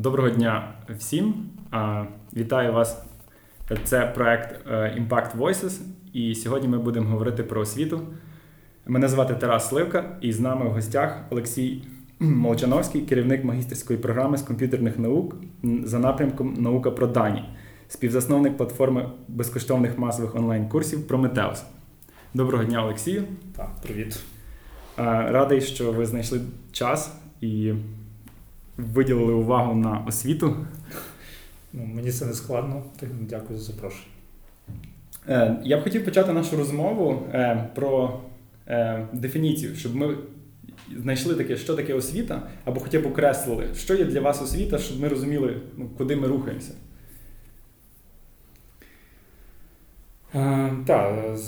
Доброго дня всім. Вітаю вас. Це проект е, Impact Voices, і сьогодні ми будемо говорити про освіту. Мене звати Тарас Сливка, і з нами в гостях Олексій Молчановський, керівник магістерської програми з комп'ютерних наук за напрямком Наука про дані, співзасновник платформи безкоштовних масових онлайн-курсів Прометеус. Доброго дня, Олексію. Так, привіт. Радий, що ви знайшли час і виділили увагу на освіту. Ну, Мені це не складно, дякую за запрошення. Е, я б хотів почати нашу розмову е, про е, дефініцію, щоб ми знайшли таке, що таке освіта, або хоча б окреслили, що є для вас освіта, щоб ми розуміли, ну, куди ми рухаємося. Е, так,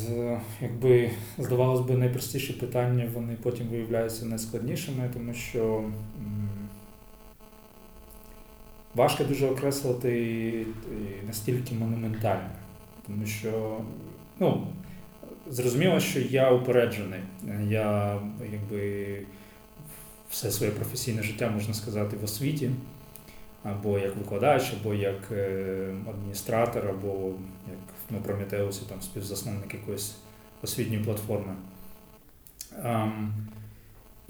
якби здавалось би, найпростіші питання, вони потім виявляються найскладнішими, тому що важко дуже окреслити настільки монументально, тому що ну, зрозуміло, що я упереджений. Я якби все своє професійне життя можна сказати в освіті, або як викладач, або як е, адміністратор, або як на Прометеусі там співзасновник якоїсь освітньої платформи.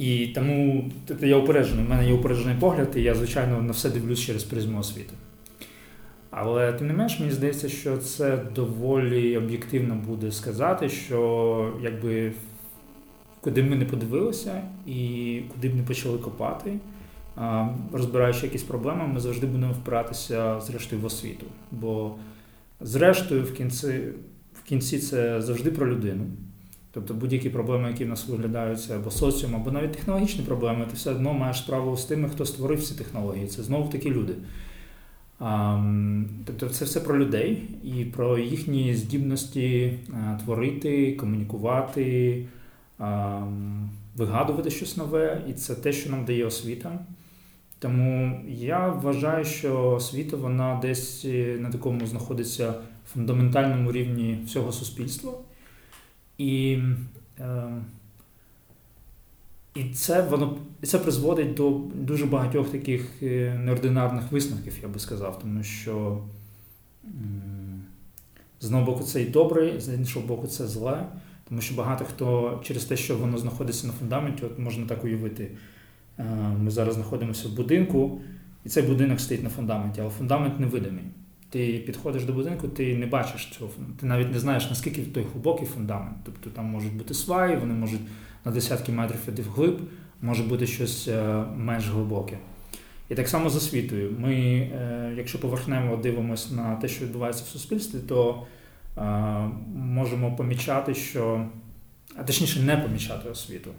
І тому тобто я упереджений, в мене є упереджений погляд, і я, звичайно, на все дивлюсь через призму освіти. Але тим не менш, мені здається, що це доволі об'єктивно буде сказати, що якби куди б ми не подивилися і куди б не почали копати, розбираючи якісь проблеми, ми завжди будемо впиратися зрештою в освіту. Бо, зрештою, в кінці, в кінці це завжди про людину. Тобто будь-які проблеми, які в нас виглядаються, або соціум, або навіть технологічні проблеми, ти все одно маєш справу з тими, хто створив ці технології. Це знову таки люди. Тобто це все про людей і про їхні здібності творити, комунікувати, вигадувати щось нове, і це те, що нам дає освіта. Тому я вважаю, що освіта вона десь на такому знаходиться фундаментальному рівні всього суспільства. І е, і це воно це призводить до дуже багатьох таких е, неординарних висновків, я би сказав, тому що з одного боку це і добре, з іншого боку, це зле, тому що багато хто через те, що воно знаходиться на фундаменті, от можна так уявити. Е, ми зараз знаходимося в будинку, і цей будинок стоїть на фундаменті, але фундамент невидимий. Ти підходиш до будинку, ти не бачиш цього, ти навіть не знаєш, наскільки той глибокий фундамент. Тобто там можуть бути сваї, вони можуть на десятки метрів іти вглиб, може бути щось е, менш глибоке. І так само з освітою. Ми, е, якщо поверхнево дивимося на те, що відбувається в суспільстві, то е, можемо помічати, що, а точніше, не помічати освіту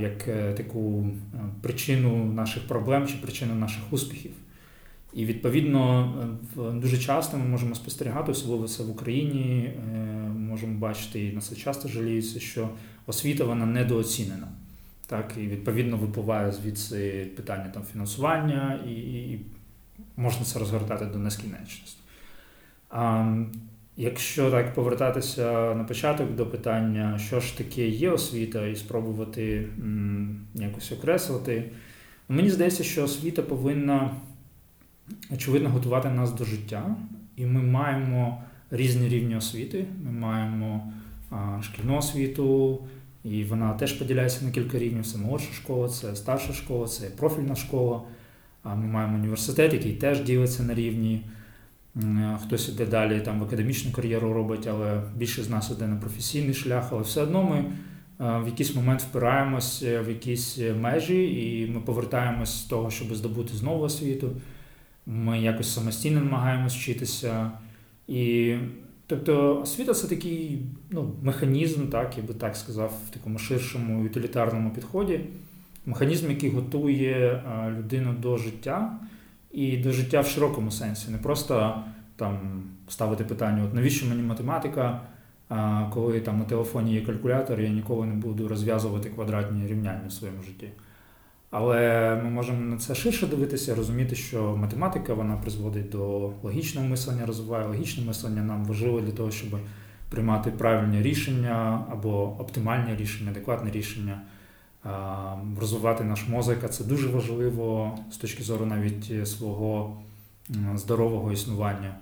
як таку причину наших проблем чи причину наших успіхів. І відповідно дуже часто ми можемо спостерігати, особливо це в Україні. Е, можемо бачити і на це часто жаліються, що освіта вона недооцінена. Так, і відповідно випливає звідси питання там фінансування, і, і можна це розгортати до нескінченності. А якщо так повертатися на початок до питання, що ж таке є освіта, і спробувати м, якось окреслити, мені здається, що освіта повинна очевидно, готувати нас до життя, і ми маємо різні рівні освіти. Ми маємо шкільну освіту, і вона теж поділяється на кілька рівнів. Це молодша школа, це старша школа, це профільна школа. Ми маємо університет, який теж ділиться на рівні. Хтось іде далі там в академічну кар'єру робить, але більше з нас іде на професійний шлях, але все одно ми в якийсь момент впираємося в якісь межі, і ми повертаємось з того, щоб здобути знову освіту ми якось самостійно намагаємось вчитися. І тобто освіта це такий ну, механізм, так, я би так сказав, в такому ширшому утилітарному підході. Механізм, який готує людину до життя і до життя в широкому сенсі. Не просто там ставити питання, от навіщо мені математика, коли там на телефоні є калькулятор, я ніколи не буду розв'язувати квадратні рівняння в своєму житті. Але ми можемо на це ширше дивитися, розуміти, що математика вона призводить до логічного мислення, розвиває логічне мислення. Нам важливо для того, щоб приймати правильні рішення або оптимальні рішення, адекватне рішення. розвивати наш мозок, а це дуже важливо з точки зору навіть свого здорового існування.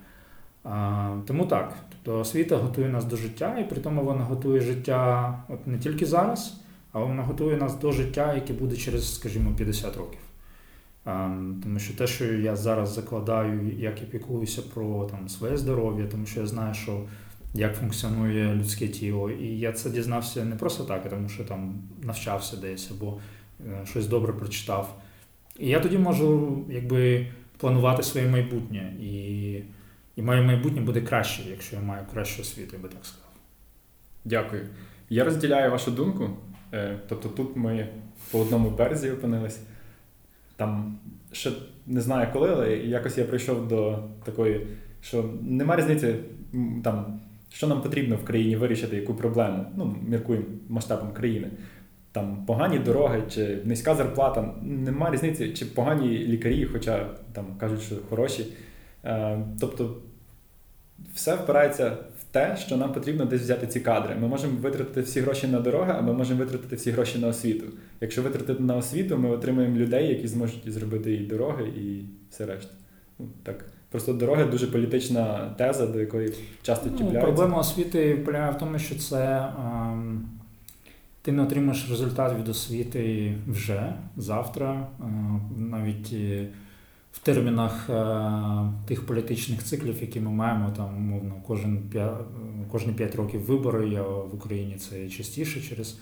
Тому так, тобто освіта готує нас до життя, і при тому вона готує життя от не тільки зараз, але вона готує нас до життя, яке буде через, скажімо, 50 років. Тому що те, що я зараз закладаю, як я піклуюся про там, своє здоров'я, тому що я знаю, що як функціонує людське тіло. І я це дізнався не просто так, а тому що там навчався десь або е, щось добре прочитав. І я тоді можу якби планувати своє майбутнє. І і моє майбутнє буде краще, якщо я маю кращу освіту, я би так сказав. Дякую. Я розділяю вашу думку. Е, тобто тут ми по одному березі опинились. Там ще не знаю коли, але якось я прийшов до такої, що нема різниці там що нам потрібно в країні вирішити, яку проблему? Ну, міркуємо масштабом країни. Там погані дороги чи низька зарплата, нема різниці, чи погані лікарі, хоча там кажуть, що хороші. Е, тобто все впирається в те, що нам потрібно десь взяти ці кадри. Ми можемо витратити всі гроші на дороги, а ми можемо витратити всі гроші на освіту. Якщо витратити на освіту, ми отримаємо людей, які зможуть зробити і дороги, і все решта. Ну, так. Просто дороги дуже політична теза, до якої часто ну. Проблема освіти полягає в тому, що це ем, ти не отримаєш результат від освіти вже завтра, ем, навіть е, в термінах е, тих політичних циклів, які ми маємо, там умовно, кожен кожні 5 років вибори а в Україні це частіше через.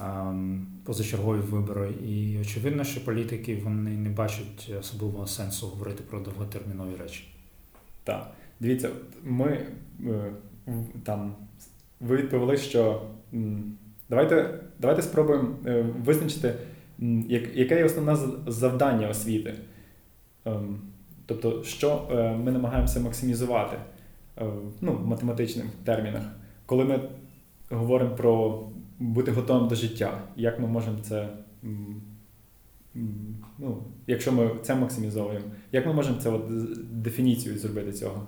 Ем, позачергові вибори. І очевидно, що політики вони не бачать особливого сенсу говорити про довготермінові речі. Так, дивіться, ми е, там ви відповіли, що давайте давайте спробуємо е, визначити, яке є основне завдання освіти. Ем, тобто, що е, ми намагаємося максимізувати ну, в математичних термінах, коли ми говоримо про бути готовим до життя. Як ми можемо це, ну, якщо ми це максимізовуємо, як ми можемо це от, дефініцію зробити цього?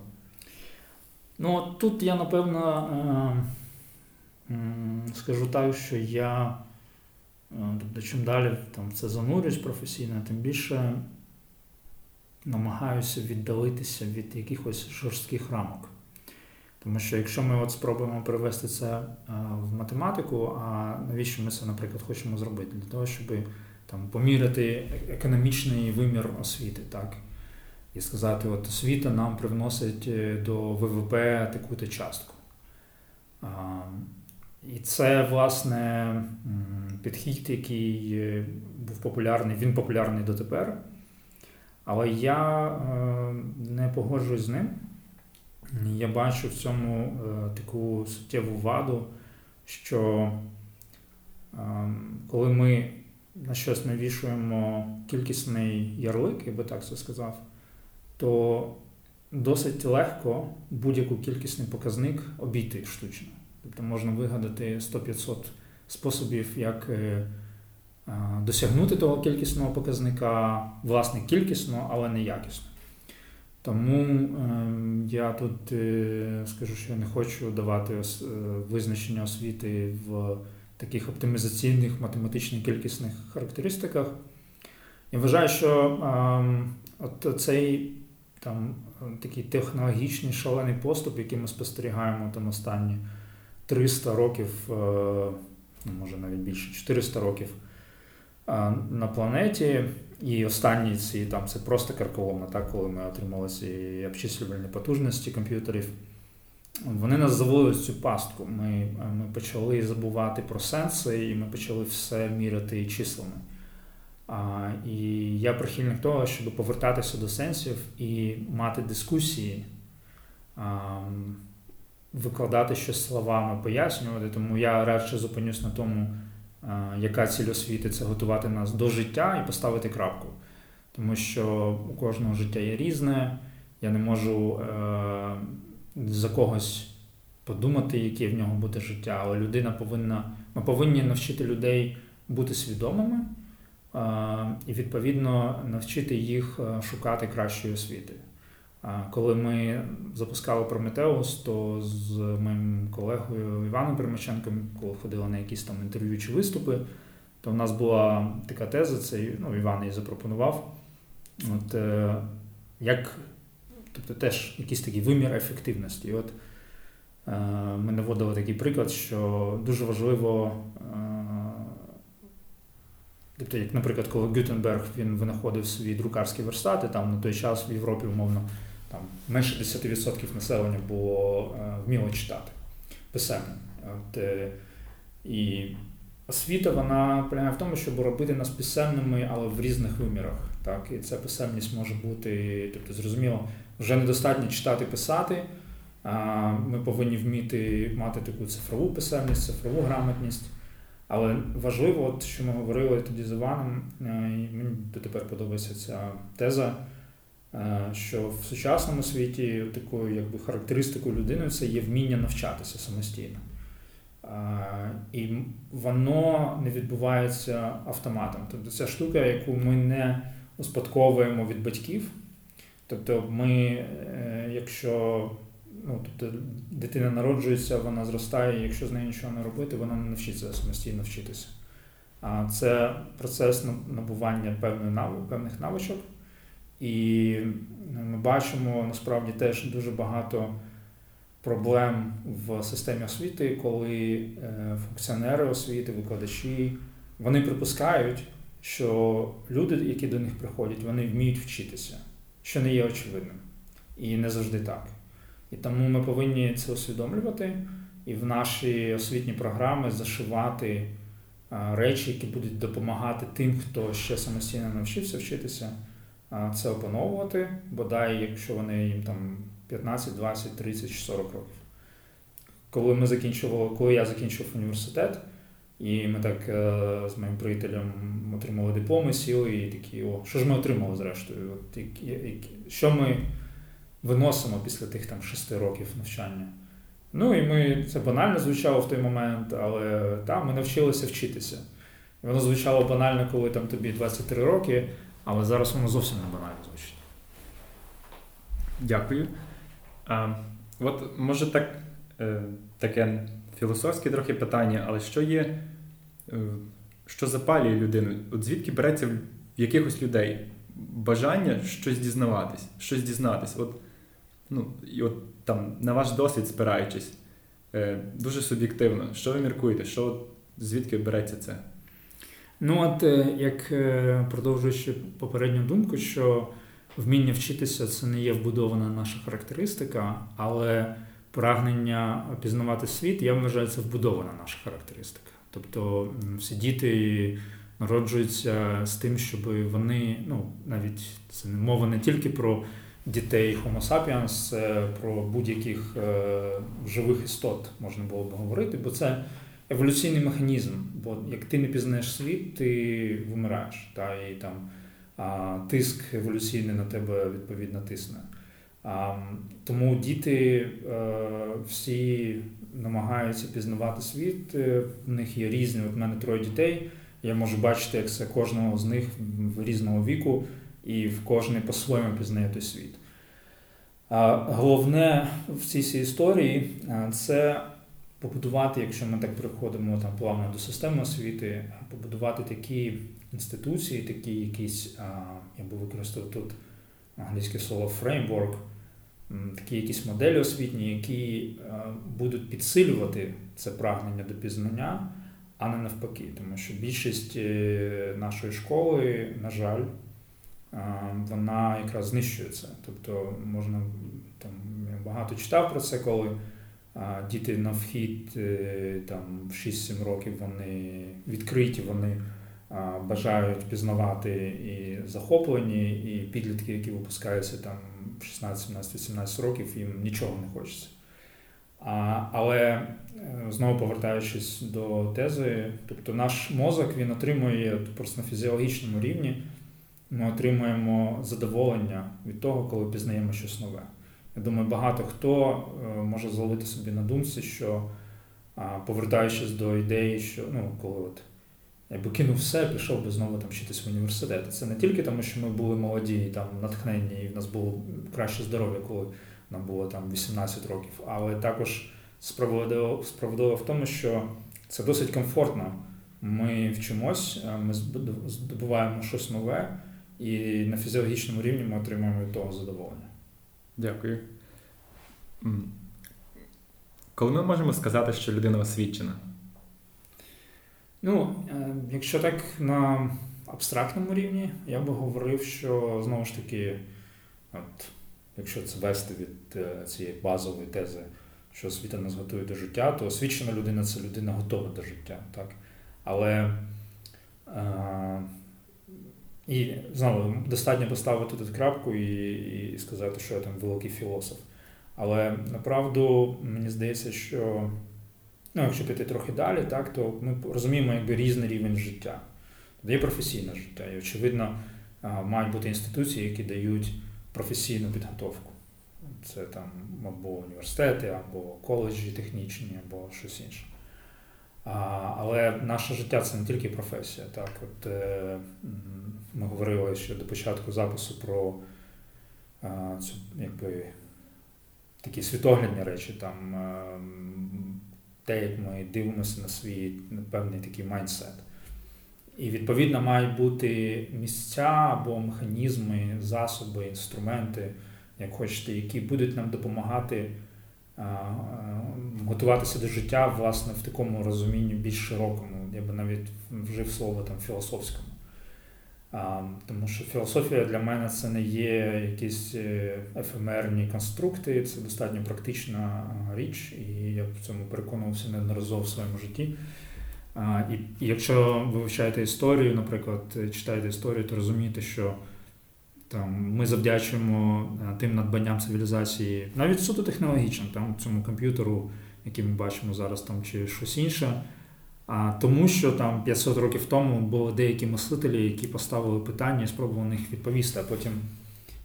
Ну, тут я напевно е, скажу так, що я е, тобто, чим далі там, це занурююсь професійно, тим більше намагаюся віддалитися від якихось жорстких рамок. Тому що якщо ми от спробуємо перевести це е, в математику, а навіщо ми це, наприклад, хочемо зробити? Для того, щоб там поміряти економічний вимір освіти, так? І сказати, от освіта нам привносить е, до ВВП таку-то частку. І це, власне, підхід, який е, був популярний, він популярний дотепер. Але я не погоджуюсь з ним. Я бачу в цьому е, таку суттєву ваду, що е, коли ми на щось навішуємо кількісний ярлик, я би так це сказав, то досить легко будь-яку кількісний показник обійти штучно. Тобто можна вигадати 100-500 способів, як е, досягнути того кількісного показника, власне, кількісно, але не якісно. Тому ем, я тут е, скажу, що я не хочу давати е, визначення освіти в таких оптимізаційних математичних кількісних характеристиках. Я вважаю, що ем, от цей там такий технологічний шалений поступ, який ми спостерігаємо там останні 300 років, е, ну, може навіть більше 400 років на планеті. І останні ці там це просто карколомна, так, коли ми отримали ці обчислювальні потужності комп'ютерів. Вони нас завели в цю пастку. Ми ми почали забувати про сенси, і ми почали все міряти числами. А, І я прихильник того, щоб повертатися до сенсів і мати дискусії, а, викладати щось словами, пояснювати. Тому я радше зупинюсь на тому яка ціль освіти це готувати нас до життя і поставити крапку. Тому що у кожного життя є різне, я не можу е, за когось подумати, яке в нього буде життя, але людина повинна, ми повинні навчити людей бути свідомими е, і, відповідно, навчити їх е, шукати кращої освіти. Коли ми запускали Прометеус, то з моїм колегою Іваном Примаченком, коли ходили на якісь там інтерв'ю чи виступи, То в нас була така теза, це ну, Іван її запропонував. От, е, як, Тобто теж якийсь такий вимір ефективності. І от е, Ми наводили такий приклад, що дуже важливо. Е, Тобто, як, наприклад, коли Гютенберг він винаходив свої друкарські верстати, там на той час в Європі, умовно, там менше 10% населення було е, вміло читати писемно. От, е, І освіта вона полягає в тому, щоб робити нас писемними, але в різних вимірах. Так? І ця писемність може бути, тобто, зрозуміло, вже недостатньо читати, писати. Ми повинні вміти мати таку цифрову писемність, цифрову грамотність. Але важливо, от, що ми говорили тоді з Іваном, і мені дотепер подобається ця теза, що в сучасному світі такою якби, характеристикою людини це є вміння навчатися самостійно. І воно не відбувається автоматом. Тобто це штука, яку ми не успадковуємо від батьків. Тобто, ми, е, якщо ну, тобто дитина народжується, вона зростає, і якщо з нею нічого не робити, вона не навчиться самостійно вчитися. А це процес набування певних навичок. І ми бачимо насправді теж дуже багато проблем в системі освіти, коли е, функціонери освіти, викладачі, вони припускають, що люди, які до них приходять, вони вміють вчитися, що не є очевидним. І не завжди так. І тому ми повинні це усвідомлювати і в наші освітні програми зашивати речі, які будуть допомагати тим, хто ще самостійно навчився вчитися, це опановувати, бодай, якщо вони їм там 15, 20, 30 чи 40 років. Коли ми закінчували, коли я закінчив університет, і ми так е, з моїм приятелем отримали дипломи, сіли і такі, о, що ж ми отримали зрештою? От, Що ми виносимо після тих там шести років навчання. Ну і ми це банально звучало в той момент, але там ми навчилися вчитися. І воно звучало банально, коли там тобі 23 роки, але зараз воно зовсім не банально звучить. Дякую. А, От може так, е, таке філософське трохи питання, але що є, е, що запалює людину? От звідки береться в якихось людей бажання щось дізнаватись, щось дізнатись? От ну, і от там на ваш досвід спираючись, е, дуже суб'єктивно, що ви міркуєте, що звідки береться це? Ну, от е, як е, продовжуючи попередню думку, що вміння вчитися це не є вбудована наша характеристика, але прагнення пізнавати світ, я вважаю, це вбудована наша характеристика. Тобто всі діти народжуються з тим, щоб вони, ну навіть це не мова не тільки про дітей Homo sapiens, про будь-яких е, живих істот можна було б говорити, бо це еволюційний механізм. Бо як ти не пізнаєш світ, ти вимираєш. Та, і там а, тиск еволюційний на тебе відповідно тисне. А, Тому діти а, е, всі намагаються пізнавати світ, е, в них є різні. От в мене троє дітей. Я можу бачити, як це кожного з них в різного віку і в кожний по-своєму пізнає той світ. Головне в цій цій історії це побудувати, якщо ми так приходимо там плавно до системи освіти, побудувати такі інституції, такі якісь, я би використав тут англійське слово framework, такі якісь моделі освітні, які будуть підсилювати це прагнення до пізнання, а не навпаки. Тому що більшість е, нашої школи, на жаль, вона якраз знищується. Тобто можна там я багато читав про це, коли діти на вхід е, там в 6-7 років вони відкриті, вони бажають пізнавати і захоплені, і підлітки, які випускаються там в 16, 17, 18 років, їм нічого не хочеться. А, Але е, знову повертаючись до тези, тобто наш мозок він отримує просто на фізіологічному рівні ми отримуємо задоволення від того, коли пізнаємо щось нове. Я думаю, багато хто е, може зловити собі на думці, що повертаючись до ідеї, що ну, коли от я би кинув все, пішов би знову там вчитись в університет. Це не тільки тому, що ми були молоді, і там натхненні, і в нас було краще здоров'я, коли нам було там 18 років, але також справедливо, справедливо в тому, що це досить комфортно Ми вчимось, ми здобуваємо щось нове, і на фізіологічному рівні ми отримуємо від того задоволення. Дякую. Коли ми можемо сказати, що людина освічена? Ну, е, якщо так на абстрактному рівні, я би говорив, що знову ж таки, от, якщо це вести від е, цієї базової тези, що освіта нас готує до життя, то освічена людина це людина готова до життя. так? Але е, і знову достатньо поставити тут крапку і, і сказати, що я там великий філософ. Але направду мені здається, що ну, якщо піти трохи далі, так, то ми розуміємо якби різний рівень життя. Тобто є професійне життя. І, очевидно, мають бути інституції, які дають професійну підготовку. Це там або університети, або коледжі технічні, або щось інше. А, Але наше життя це не тільки професія. Так? От, е, Ми говорили ще до початку запису про а, цю якби, такі світоглядні речі, там, а, те, як ми дивимося на свій певний такий майндсет. І відповідно мають бути місця або механізми, засоби, інструменти, як хочете, які будуть нам допомагати готуватися до життя власне в такому розумінні більш широкому, я би навіть вжив слово там філософському. Тому що філософія для мене це не є якісь е, ефемерні конструкти, це достатньо практична річ, і я в цьому переконувався неодноразово в своєму житті. І, якщо ви вивчаєте історію, наприклад, читаєте історію, то розумієте, що там ми завдячуємо е, тим надбанням цивілізації, навіть суто технологічним, там цьому комп'ютеру, який ми бачимо зараз, там чи щось інше. А тому, що там 500 років тому були деякі мислителі, які поставили питання і спробували на них відповісти, а потім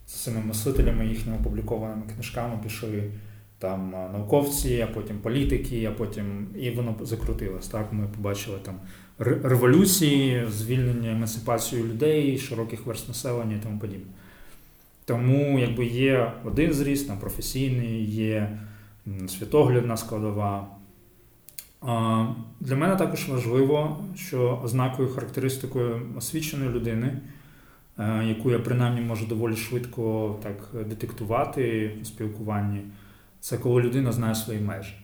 з цими мислителями, їхніми опублікованими книжками пішли там науковці, а потім політики, а потім і воно закрутилось. Так, ми побачили там революції, звільнення емансипацію людей, широких верст населення і тому подібне. Тому якби є один зріст, там професійний, є світоглядна складова. Для мене також важливо, що ознакою характеристикою освіченої людини, е, яку я принаймні можу доволі швидко так детектувати у спілкуванні, це коли людина знає свої межі.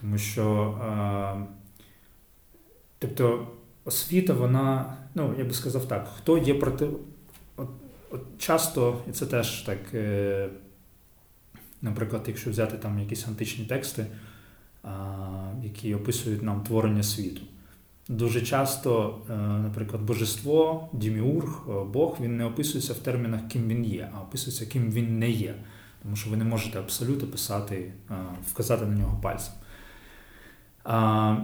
Тому що е, тобто освіта, вона, ну, я би сказав так, хто є проти. От, от Часто, і це теж так, е, наприклад, якщо взяти там якісь античні тексти які описують нам творення світу. Дуже часто, е, наприклад, божество, Діміург, е, Бог, він не описується в термінах, ким він є, а описується, ким він не є. Тому що ви не можете абсолютно писати, е, вказати на нього пальцем.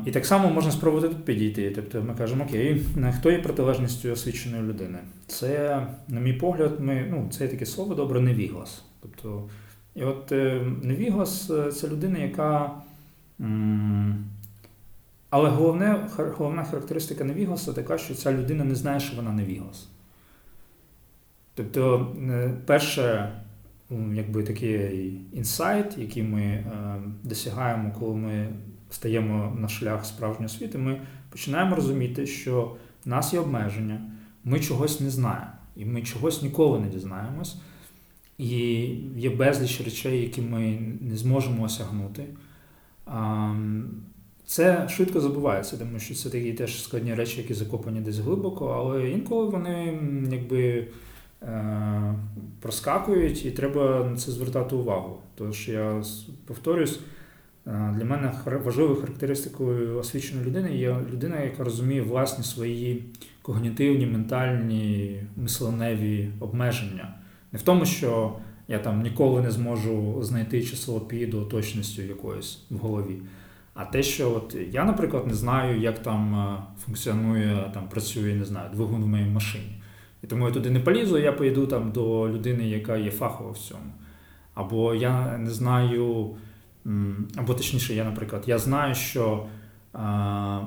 І так само можна спробувати тут підійти. Тобто ми кажемо, окей, хто є протилежністю освіченої людини? Це, на мій погляд, ми, ну, це таке слово добре невіглас. Тобто, і от невіглас це людина, яка. Але головне, головна характеристика невігласа така, що ця людина не знає, що вона невіглас. Тобто, е, перше, якби такий інсайт, який ми е, досягаємо, коли ми стаємо на шлях справжньої освіти, ми починаємо розуміти, що в нас є обмеження, ми чогось не знаємо, і ми чогось ніколи не дізнаємось. І є безліч речей, які ми не зможемо осягнути. Це швидко забувається, тому що це такі теж складні речі, які закопані десь глибоко, але інколи вони якби е, проскакують і треба на це звертати увагу. Тож я повторюсь, е, для мене важливою характеристикою освіченої людини є людина, яка розуміє власні свої когнітивні, ментальні, мисленеві обмеження. Не в тому, що я там ніколи не зможу знайти число пі до точністю якоїсь в голові. А те, що от я, наприклад, не знаю, як там е, функціонує, там працює, не знаю, двигун в моїй машині. І тому я туди не полізу, я поїду там до людини, яка є фахова в цьому. Або я не знаю, або точніше, я, наприклад, я знаю, що а,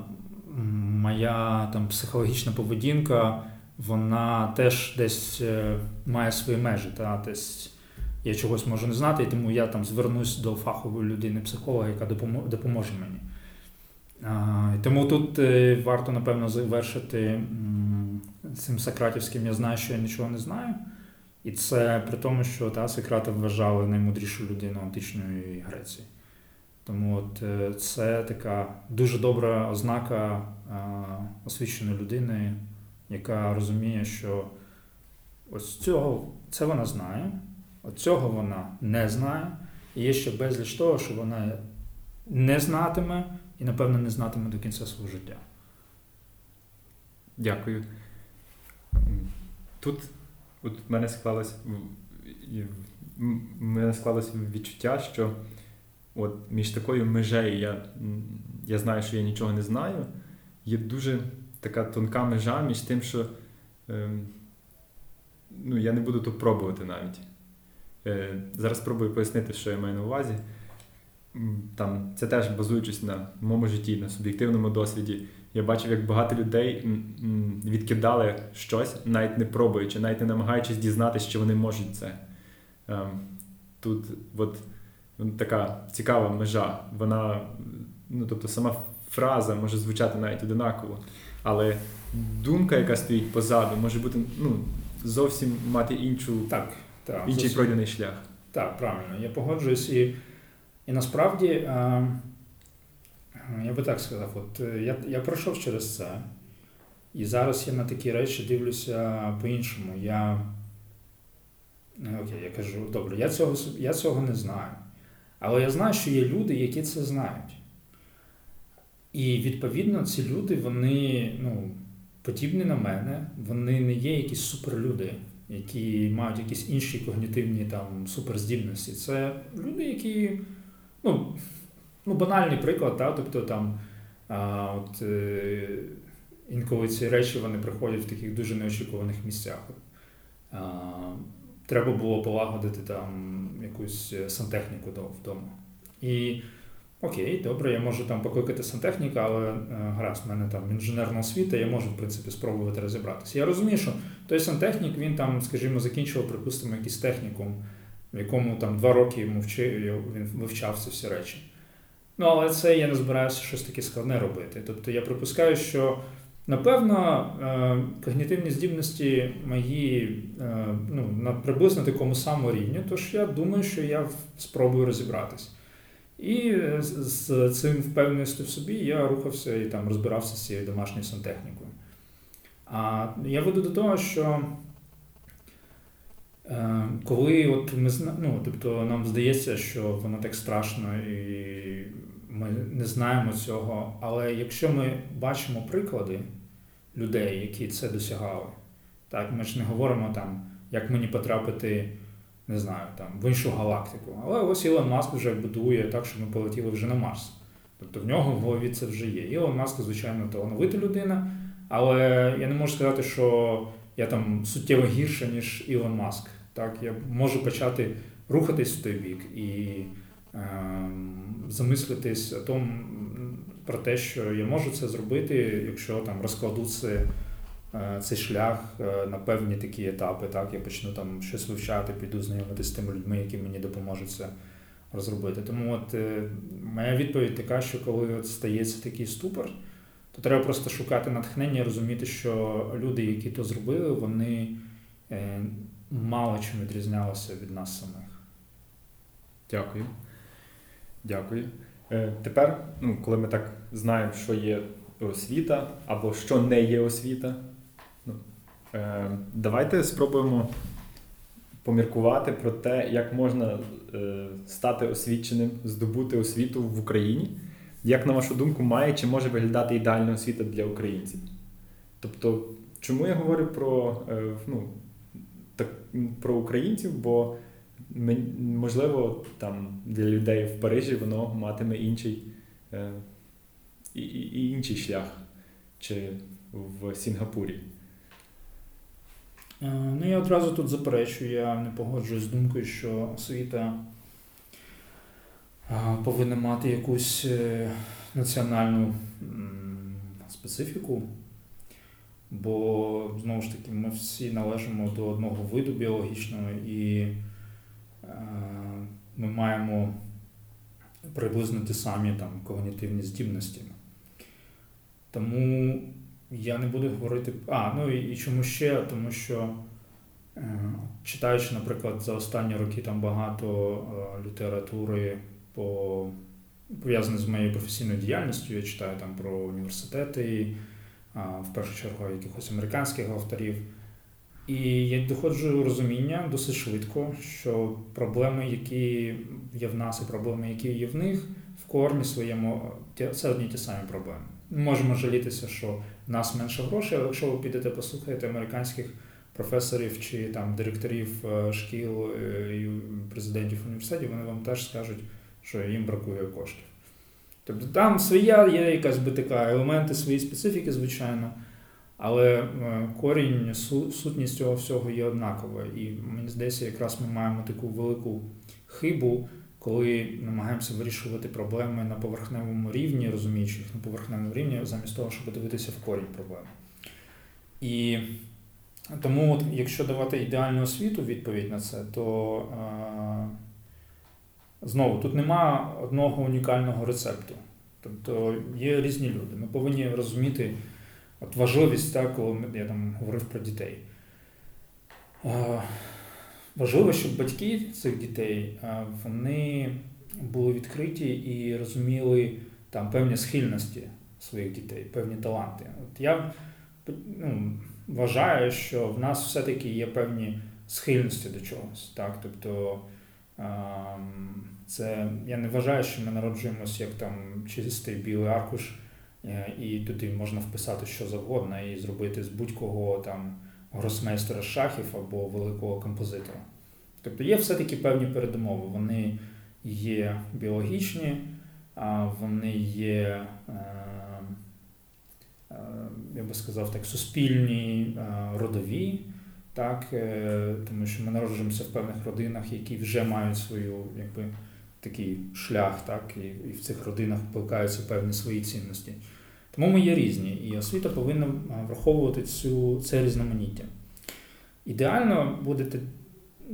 моя там психологічна поведінка, вона теж десь е, має свої межі. Та, десь я чогось можу не знати, і тому я там звернусь до фахової людини, психолога, яка допоможе мені. Тому тут е, варто, напевно, завершити цим Сократівським я знаю, що я нічого не знаю. І це при тому, що та, Сократа вважали наймудрішу людину античної Греції. Тому от е, це така дуже добра ознака освіченої людини, яка розуміє, що ось цього це вона знає, от цього вона не знає. І є ще безліч того, що вона не знатиме і, напевно, не знатиме до кінця свого життя. Дякую. Тут от в мене склалось в мене склалось відчуття, що от між такою межею я я знаю, що я нічого не знаю, є дуже така тонка межа між тим, що е, ну, я не буду тут пробувати навіть. Е, Зараз спробую пояснити, що я маю на увазі. Там, Це теж базуючись на моєму житті, на суб'єктивному досвіді. Я бачив, як багато людей відкидали щось, навіть не пробуючи, навіть не намагаючись дізнатися, що вони можуть це. Ем, тут от така цікава межа. Вона, ну тобто, сама фраза може звучати навіть одинаково, але думка, яка стоїть позаду, може бути ну, зовсім мати іншу, так, так, інший зовсім. пройдений шлях. Так, правильно. Я погоджуюсь і, і насправді. А... Я би так сказав, от е, я я пройшов через це, і зараз я на такі речі дивлюся по-іншому. Я е, окей, я кажу, добре, я цього, я цього не знаю. Але я знаю, що є люди, які це знають. І відповідно ці люди, вони ну, подібні на мене, вони не є якісь суперлюди, які мають якісь інші когнітивні там суперздібності. Це люди, які. ну, Ну, банальний приклад, та, тобто там а, от, е, інколи ці речі вони приходять в таких дуже неочікуваних місцях. А, Треба було полагодити там якусь сантехніку вдома. І окей, добре, я можу там покликати сантехніка, але е, гаразд, в мене там інженерна освіта, я можу, в принципі, спробувати розібратися. Я розумію, що той сантехнік, він там, скажімо, закінчував, припустимо, якийсь технікум, в якому там два роки йому вчив, він вивчав ці всі речі. Ну, але це я не збираюся щось таке складне робити. Тобто я припускаю, що напевно е, когнітивні здібності мої е, ну, на приблизно такому самому рівні, тож я думаю, що я спробую розібратись. І з цим впевненістю в собі я рухався і там розбирався з цією домашньою сантехнікою. А я веду до того, що е, коли от ми ну, тобто нам здається, що воно так страшно і ми не знаємо цього. Але якщо ми бачимо приклади людей, які це досягали, так ми ж не говоримо там, як мені потрапити, не знаю, там в іншу галактику. Але ось Ілон Маск вже будує так, що ми полетіли вже на Марс. Тобто в нього в голові це вже є. Ілон Маск, звичайно, талановита людина, але я не можу сказати, що я там суттєво гірше, ніж Ілон Маск. Так, я можу почати рухатись в той бік і Ем, замислитись о том, про те, що я можу це зробити, якщо там розкладу це, е, цей шлях е, на певні такі етапи. Так, Я почну там щось вивчати, піду знайомитися з тими людьми, які мені допоможуть це розробити. Тому от е, моя відповідь така, що коли от стається такий ступор, то треба просто шукати натхнення і розуміти, що люди, які то зробили, вони мало чим відрізнялися від нас самих. Дякую. Дякую. Е, Тепер, ну, коли ми так знаємо, що є освіта або що не є освіта, е, давайте спробуємо поміркувати про те, як можна е, стати освіченим, здобути освіту в Україні. Як, на вашу думку, має чи може виглядати ідеальна освіта для українців? Тобто, чому я говорю про е, ну, так, про українців? Бо можливо, там для людей в Парижі воно матиме інший е, і, і інший шлях, чи в Сінгапурі. Е, ну, я одразу тут заперечую, я не погоджуюсь з думкою, що освіта е, повинна мати якусь е, національну специфіку. Бо, знову ж таки, ми всі належимо до одного виду біологічного і ми маємо приблизно ті самі там, когнітивні здібності. Тому я не буду говорити. А, ну і, і чому ще? Тому що е, читаючи, наприклад, за останні роки там багато е, літератури по пов'язане з моєю професійною діяльністю, я читаю там про університети, а, в першу чергу якихось американських авторів. І я доходжу розуміння досить швидко, що проблеми, які є в нас, і проблеми, які є в них, в корні своєму це одні ті самі проблеми. Ми можемо жалітися, що нас менше грошей, але якщо ви підете послухаєте американських професорів чи там директорів е, шкіл е, і президентів університетів, вони вам теж скажуть, що їм бракує коштів. Тобто там своя є якась би така елементи свої специфіки, звичайно. Але е, корінь, сутність цього всього є однакова. І мені здається, якраз ми маємо таку велику хибу, коли намагаємося вирішувати проблеми на поверхневому рівні, розуміючи їх на поверхневому рівні, замість того, щоб дивитися в корінь проблем. І тому, от, якщо давати ідеальну освіту відповідь на це, то е, знову тут нема одного унікального рецепту. Тобто є різні люди. Ми повинні розуміти. От важливість, так, коли я там говорив про дітей. Важливо, щоб батьки цих дітей вони були відкриті і розуміли там певні схильності своїх дітей, певні таланти. От Я ну, вважаю, що в нас все-таки є певні схильності до чогось. Так? Тобто це я не вважаю, що ми народжуємося як там чистий білий аркуш. Е, і туди можна вписати що завгодно і зробити з будь-кого там гросмейстера шахів або великого композитора. Тобто є все-таки певні передумови. Вони є біологічні, вони є, е, е, я би сказав так, суспільні, родові, так, тому що ми народжуємося в певних родинах, які вже мають свою якби, такий шлях, так, і в цих родинах плекаються певні свої цінності. Тому ми є різні, і освіта повинна враховувати цю, це різноманіття. Ідеально буде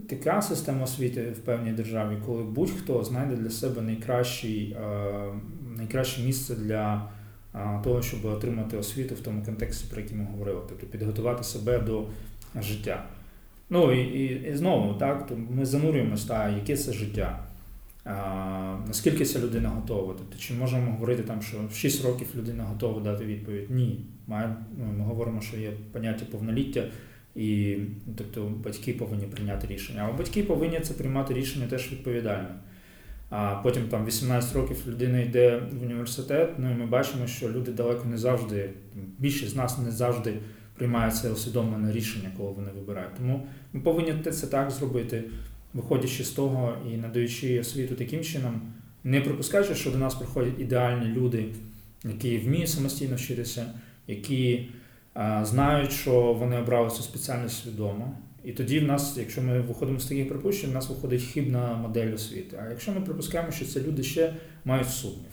така система освіти в певній державі, коли будь-хто знайде для себе найкращий, найкраще місце для того, щоб отримати освіту в тому контексті, про який ми говорили, тобто підготувати себе до життя. Ну і і, і знову, так, то ми занурюємося, яке це життя. Наскільки ця людина готова? Тобто, Чи можемо говорити, там, що в 6 років людина готова дати відповідь? Ні. Ми, ну, ми говоримо, що є поняття повноліття, і тобто, батьки повинні прийняти рішення. А батьки повинні це приймати рішення теж відповідально. А потім там 18 років людина йде в університет, ну і ми бачимо, що люди далеко не завжди, більшість з нас не завжди приймають це усвідомлене рішення, коли вони вибирають. Тому ми повинні це так зробити виходячи з того і надаючи освіту таким чином, не припускаючи, що до нас приходять ідеальні люди, які вміють самостійно вчитися, які а, знають, що вони обрали цю спеціальність свідомо. І тоді в нас, якщо ми виходимо з таких припущень, в нас виходить хибна модель освіти. А якщо ми припускаємо, що це люди ще мають сумнів,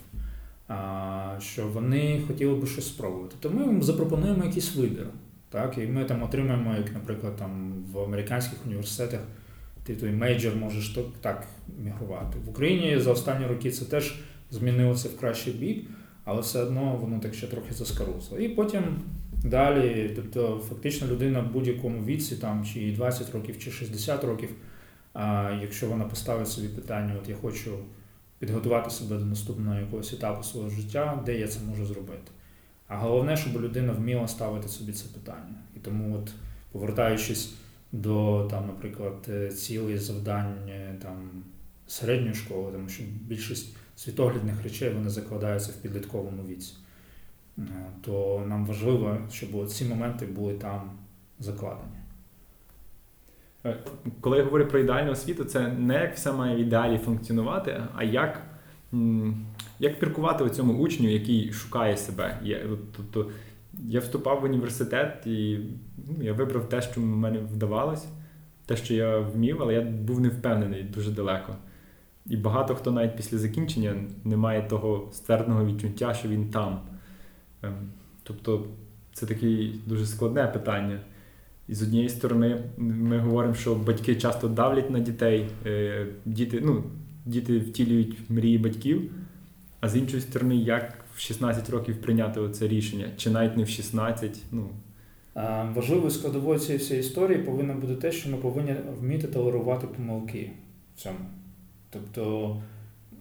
що вони хотіли би щось спробувати, то ми їм запропонуємо якийсь вибір. Так? І ми там отримаємо, як, наприклад, там в американських університетах ти той мейджор можеш так мігрувати. В Україні за останні роки це теж змінилося в кращий бік, але все одно воно так ще трохи заскорузло. І потім далі, тобто фактично людина в будь-якому віці, там чи 20 років, чи 60 років, а якщо вона поставить собі питання, от я хочу підготувати себе до наступного якогось етапу свого життя, де я це можу зробити. А головне, щоб людина вміла ставити собі це питання. І тому, от, повертаючись до, там, наприклад, е, цілей завдань е, там, середньої школи, тому що більшість світоглядних речей вони закладаються в підлітковому віці. Е, то нам важливо, щоб ці моменти були там закладені. Коли я говорю про ідеальну освіту, це не як все має в ідеалі функціонувати, а як як піркувати у цьому учню, який шукає себе. Тобто я вступав в університет і ну, я вибрав те, що в мене вдавалось, те, що я вмів, але я був не впевнений дуже далеко. І багато хто навіть після закінчення не має того ствердного відчуття, що він там. Ем, тобто це таке дуже складне питання. І з однієї сторони, ми говоримо, що батьки часто давлять на дітей, е, діти ну, діти втілюють мрії батьків, А з іншої сторони, як в 16 років прийняти це рішення? Чи навіть не в 16? Ну, Важливою складовою цієї всієї історії повинно бути те, що ми повинні вміти толерувати помилки в цьому. Тобто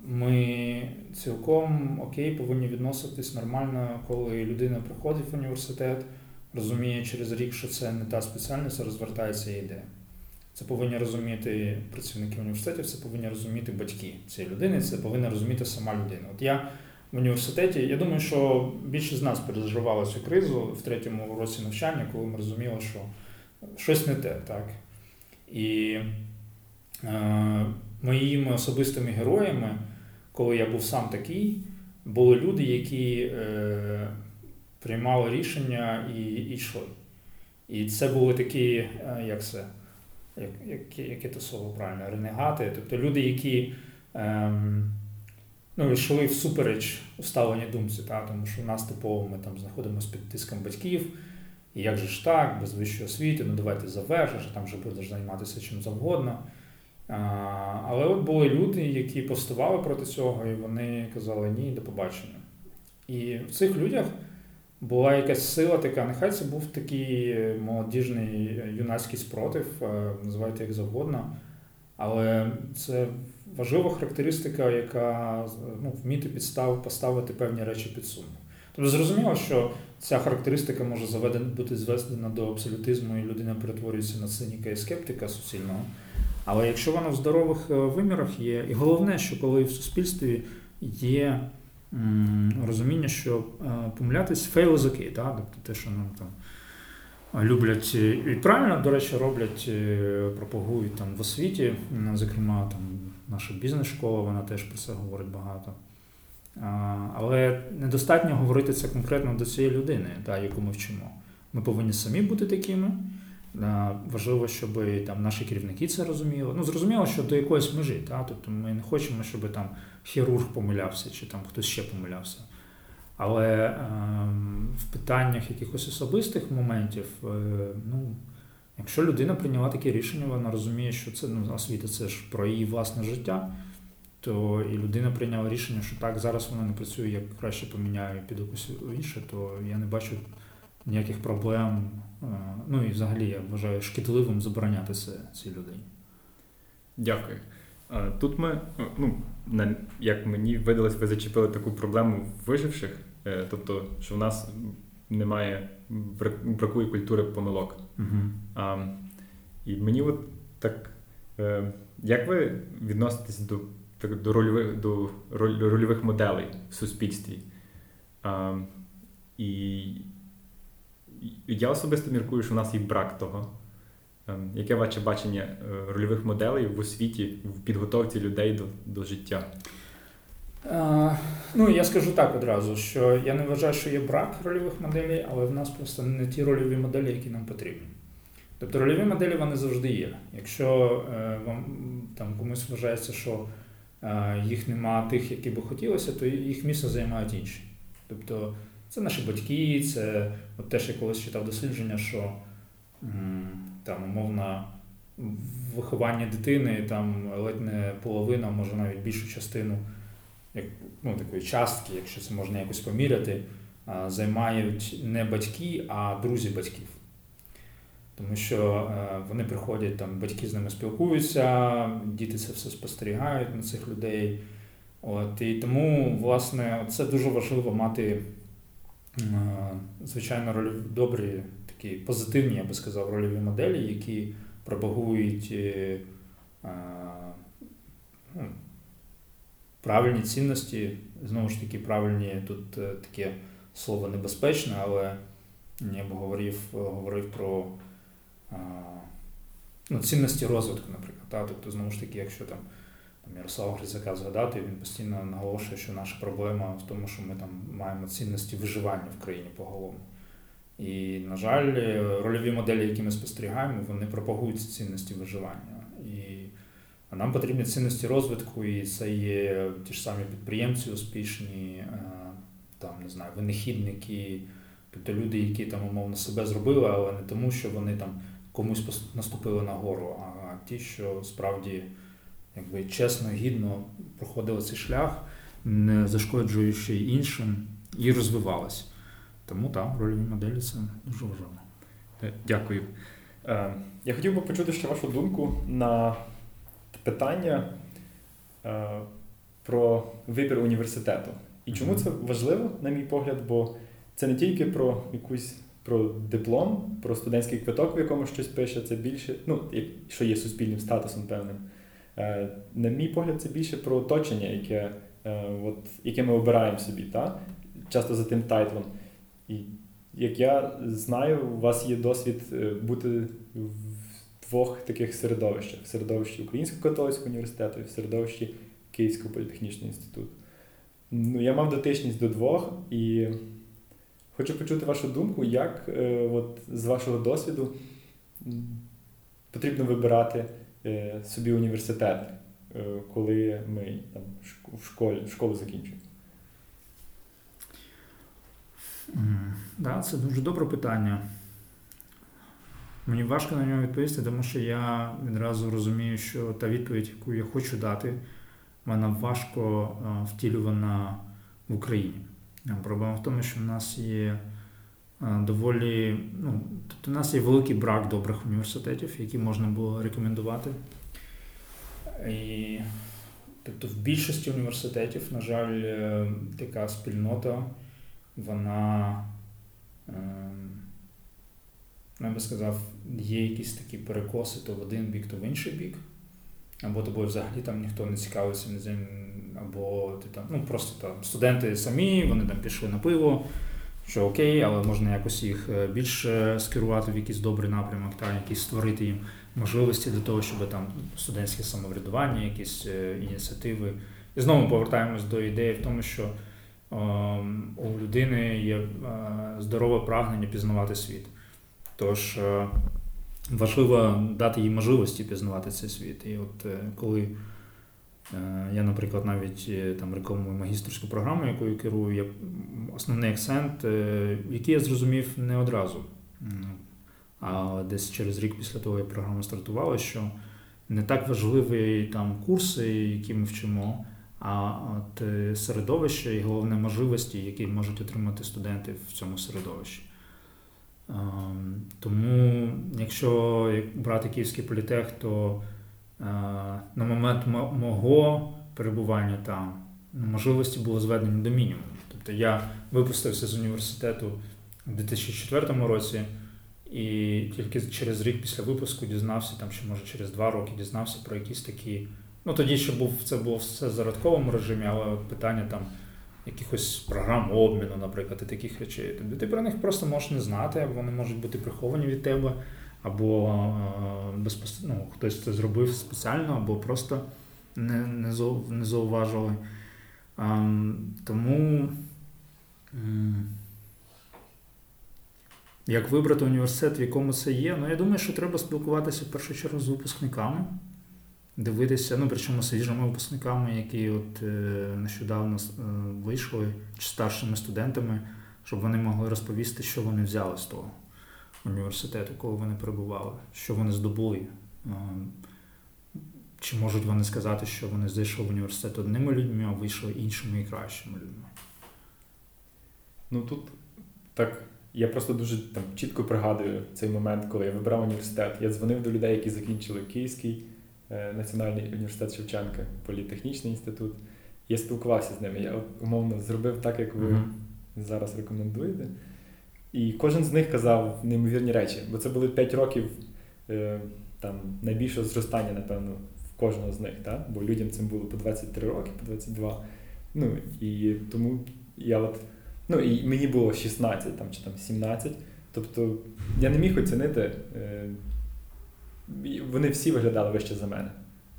ми цілком окей повинні відноситись нормально, коли людина приходить в університет, розуміє через рік, що це не та спеціальність, а розвертається і йде. Це повинні розуміти працівники університетів, це повинні розуміти батьки цієї людини, це повинна розуміти сама людина. От я університеті, я думаю, що більшість з нас переживала цю кризу в третьому році навчання, коли ми розуміли, що щось не те, так. І е, моїми особистими героями, коли я був сам такий, були люди, які е, приймали рішення і, йшли. І це були такі, е, як це, як, як, яке то слово правильно, ренегати, тобто люди, які ем, ну, йшли всупереч уставленій думці, та, тому що в нас типово ми там знаходимося під тиском батьків. І як же ж так, без вищої освіти, ну давайте завершиш, там вже будеш займатися чим завгодно. Але от були люди, які повставали проти цього, і вони казали ні, до побачення. І в цих людях була якась сила така, нехай це був такий молодіжний юнацький спротив, е, називайте як завгодно. Але це важлива характеристика, яка ну, вміти підстав, поставити певні речі під сумнів. Тобто зрозуміло, що ця характеристика може заведена бути зведена до абсолютизму, і людина перетворюється на циніка і скептика суцільного. Але якщо вона в здорових е, вимірах є, і головне, що коли в суспільстві є розуміння, що е, помилятись fail is okay, тобто те, що нам там люблять і правильно, до речі, роблять, е, пропагують там в освіті, зокрема, там наша бізнес-школа, вона теж про це говорить багато. Але недостатньо говорити це конкретно до цієї людини, та, яку ми вчимо. Ми повинні самі бути такими. Важливо, щоб там наші керівники це розуміли. Ну, зрозуміло, що до якоїсь межі. Та? Тобто ми не хочемо, щоб там хірург помилявся чи там хтось ще помилявся. Але е, в питаннях якихось особистих моментів, е, ну, якщо людина прийняла таке рішення, вона розуміє, що це ну, освіта це ж про її власне життя, то і людина прийняла рішення, що так, зараз вона не працює, як краще поміняю під якусь інше, то я не бачу ніяких проблем. Е, ну і взагалі я вважаю шкідливим забороняти цій людині. Дякую. Тут ми, ну, як мені видалось, ви зачепили таку проблему виживших, е, тобто, що в нас немає, бракує культури помилок. Угу. А, І мені от так, е, як ви відноситесь до до рольових до рольових моделей в суспільстві? А, І я особисто міркую, що в нас є брак того. Ем, яке ваше бачення е, рольових моделей в освіті, в підготовці людей до до життя? А, ну, я скажу так одразу, що я не вважаю, що є брак рольових моделей, але в нас просто не ті рольові моделі, які нам потрібні. Тобто рольові моделі вони завжди є. Якщо е, вам там комусь вважається, що е, їх нема тих, які би хотілося, то їх місце займають інші. Тобто це наші батьки, це от теж я колись читав дослідження, що там умовно виховання дитини, там ледь не половина, може навіть більшу частину як, ну, такої частки, якщо це можна якось поміряти, займають не батьки, а друзі батьків. Тому що е, вони приходять, там, батьки з ними спілкуються, діти це все спостерігають на цих людей. От, І тому, власне, це дуже важливо мати, е, звичайно, роль добрі такі позитивні, я би сказав, рольові моделі, які пропагують е, ну, правильні цінності. Знову ж таки, правильні тут е, таке слово небезпечне, але я б говорив говорив про ну, цінності розвитку, наприклад. Та? Тобто, знову ж таки, якщо там Ярослава Грицака згадати, він постійно наголошує, що наша проблема в тому, що ми там маємо цінності виживання в країні поголовно. І, на жаль, рольові моделі, які ми спостерігаємо, вони пропагують цінності виживання. І нам потрібні цінності розвитку, і це є ті ж самі підприємці успішні, е, там, не знаю, винахідники, тобто люди, які там умовно себе зробили, але не тому, що вони там комусь наступили на гору, а ті, що справді якби чесно, гідно проходили цей шлях. не зашкоджуючи іншим, і розвивалась. Тому так, рольові моделі це дуже важливо. Е, дякую. Е, я хотів би почути ще вашу думку на питання е, про вибір університету. І чому це важливо, на мій погляд, бо це не тільки про якусь про диплом, про студентський квиток, в якому щось пише, це більше, ну, що є суспільним статусом певним. На мій погляд, це більше про оточення, яке от, яке ми обираємо собі, та? часто за тим title-ом. І як я знаю, у вас є досвід е, бути в двох таких середовищах: в середовищі Українського католицького університету і в середовищі Київського політехнічного інституту. Ну, Я мав дотичність до двох і хочу почути вашу думку, як е, от, з вашого досвіду потрібно вибирати е, собі університет, коли ми там, в школі, в школу закінчуємо. Mm, да, це дуже добре питання. Мені важко на нього відповісти, тому що я відразу розумію, що та відповідь, яку я хочу дати, вона важко втілювана в Україні. Проблема в тому, що в нас є доволі, ну, тобто у нас є великий брак добрих університетів, які можна було рекомендувати. І, Тобто в більшості університетів, на жаль, е, така спільнота вона, ем, я би сказав, є якісь такі перекоси то в один бік, то в інший бік. Або тобою взагалі там ніхто не цікавиться не ним, або ти там, ну просто там студенти самі, вони там пішли на пиво, що окей, але можна якось їх е, більше скерувати в якийсь добрий напрямок, та якісь створити їм можливості для того, щоб там студентське самоврядування, якісь е, ініціативи. І знову повертаємось до ідеї в тому, що Ем, у людини є е, здорове прагнення пізнавати світ. Тож важливо дати їй можливості пізнавати цей світ. І от е, коли я, наприклад, навіть там рекламую магістрську програму, якою керую, я основний акцент, який я зрозумів не одразу. А десь через рік після того, як програма стартувала, що не так важливі там курси, які ми вчимо а от е, середовище і головне можливості, які можуть отримати студенти в цьому середовищі. Ем, тому, якщо брати Київський політех, то е, на момент мого перебування там можливості було зведені до мінімуму. Тобто я випустився з університету у 2004 році. І тільки через рік після випуску дізнався, там, що може через два роки дізнався про якісь такі Ну тоді ще був це було все в зародковому режимі, але питання там якихось програм обміну, наприклад, і таких речей. Тобто ти про них просто можеш не знати, або вони можуть бути приховані від тебе, або е, безпос... ну, хтось це зробив спеціально, або просто не не, не зауважили. А, тому. Як вибрати університет, в якому це є? Ну, я думаю, що треба спілкуватися в першу чергу з випускниками дивитися, ну причому свіжими випускниками, які от е, нещодавно е, вийшли, чи старшими студентами, щоб вони могли розповісти, що вони взяли з того університету, коли вони перебували, що вони здобули. Е, чи можуть вони сказати, що вони зайшли в університет одними людьми, а вийшли іншими і кращими людьми? Ну тут так. Я просто дуже там чітко пригадую цей момент, коли я вибрав університет. Я дзвонив до людей, які закінчили Київський Національний університет Шевченка, політехнічний інститут. Я спілкувався з ними. Я умовно зробив так, як ви mm-hmm. зараз рекомендуєте. І кожен з них казав неймовірні речі, бо це були 5 років е, там, найбільшого зростання, напевно, в кожного з них. Так? Бо людям цим було по 23 роки, по 22. Ну, І тому я от, ну, і мені було 16 там, чи там 17. Тобто я не міг оцінити. Вони всі виглядали вище за мене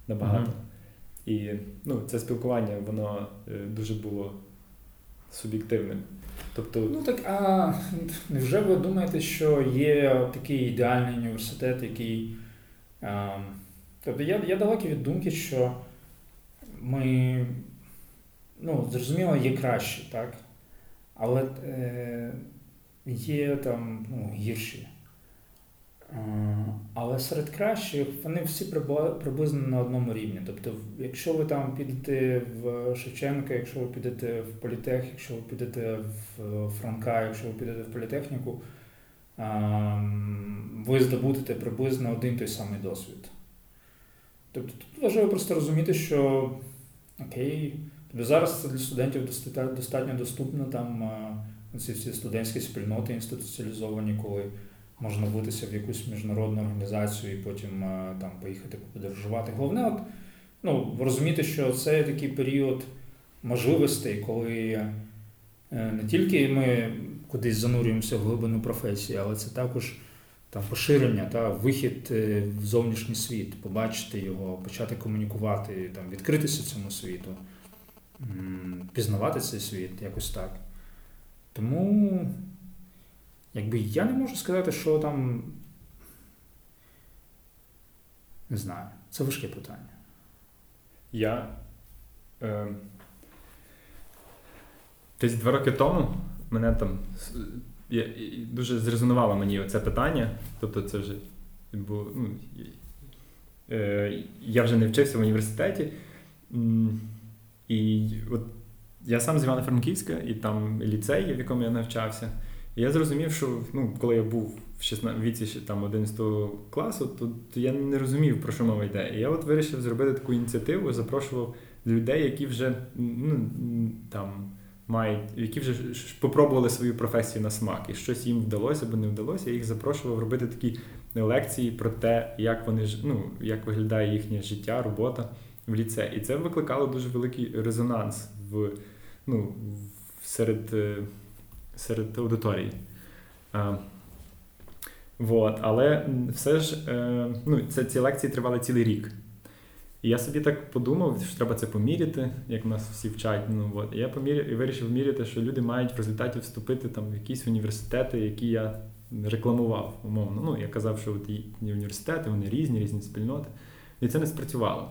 набагато. Mm-hmm. І ну, це спілкування, воно е, дуже було суб'єктивним. Тобто... Ну так, а невже ви думаєте, що є такий ідеальний університет, який. А, тобто я я далекий від думки, що ми, ну, зрозуміло, є кращі, так? Але е, є там ну, гірші. Але серед кращих вони всі приблизно на одному рівні. Тобто, якщо ви там підете в Шевченка, якщо ви підете в політех, якщо ви підете в Франка, якщо ви підете в політехніку, ви здобудете приблизно один той самий досвід. Тобто тут важливо просто розуміти, що окей, тобто зараз це для студентів достатньо доступно там ці всі студентські спільноти інституціалізовані, коли можна бутися в якусь міжнародну організацію і потім там поїхати подорожувати. Головне, от, ну, розуміти, що це такий період можливостей, коли е, не тільки ми кудись занурюємося в глибину професії, але це також там поширення та вихід е, в зовнішній світ, побачити його, почати комунікувати, там, відкритися цьому світу, пізнавати цей світ якось так. Тому, якби я не можу сказати, що там. Не знаю, це важке питання. Я. Е, Десь два роки тому мене там я, дуже зрезонувало мені це питання. Тобто, це вже було. Ну, е, Я вже не вчився в університеті. І от я сам з Івано-Франківська, і там ліцей, в якому я навчався. Я зрозумів, що ну, коли я був в 16, віці там, 11 класу, то, то я не розумів, про що мова йде. І я от вирішив зробити таку ініціативу, запрошував людей, які вже ну, там мають, які вже попробували свою професію на смак, і щось їм вдалося або не вдалося. Я їх запрошував робити такі лекції про те, як вони ну, як виглядає їхнє життя, робота в ліце. І це викликало дуже великий резонанс в ну, серед е, серед аудиторії. А, вот. Але все ж е, ну, це, ці лекції тривали цілий рік. І я собі так подумав, що треба це поміряти, як нас всі вчать. Ну, от. І я поміряв і вирішив міряти, що люди мають в результаті вступити там, в якісь університети, які я рекламував, умовно. Ну, Я казав, що от і університети, вони різні, різні спільноти. І це не спрацювало.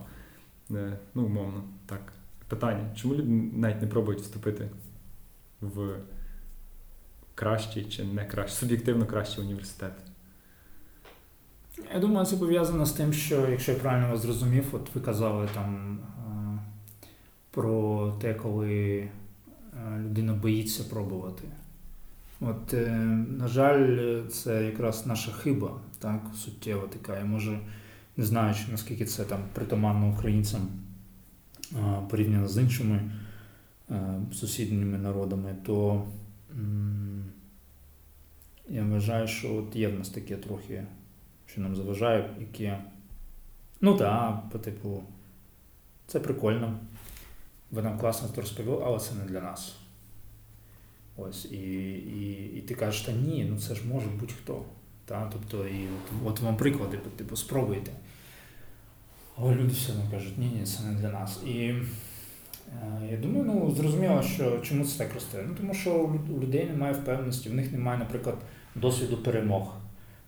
Е, ну, умовно, так. Питання, чому люди навіть не пробують вступити в кращий чи не кращий, суб'єктивно кращий університет? Я думаю, це пов'язано з тим, що, якщо я правильно вас зрозумів, от ви казали там е, про те, коли е, людина боїться пробувати. От, е, на жаль, це якраз наша хиба, так, суттєва така. Я може, не знаю, наскільки це там притаманно українцям порівняно з іншими сусідніми народами, то я вважаю, що от є в нас таке трохи що нам заважає, які. Ну так, по типу, це прикольно. Ви нам класно це розповіли, але це не для нас. Ось, і і, і ти кажеш, та ні, ну це ж може будь-хто. Та? Тобто, і от, от вам приклади, типу, спробуйте. Але люди все одно кажуть, ні, ні, це не для нас. І я думаю, ну зрозуміло, що чому це так росте. Ну тому що у людей немає впевненості, в них немає, наприклад, досвіду перемог.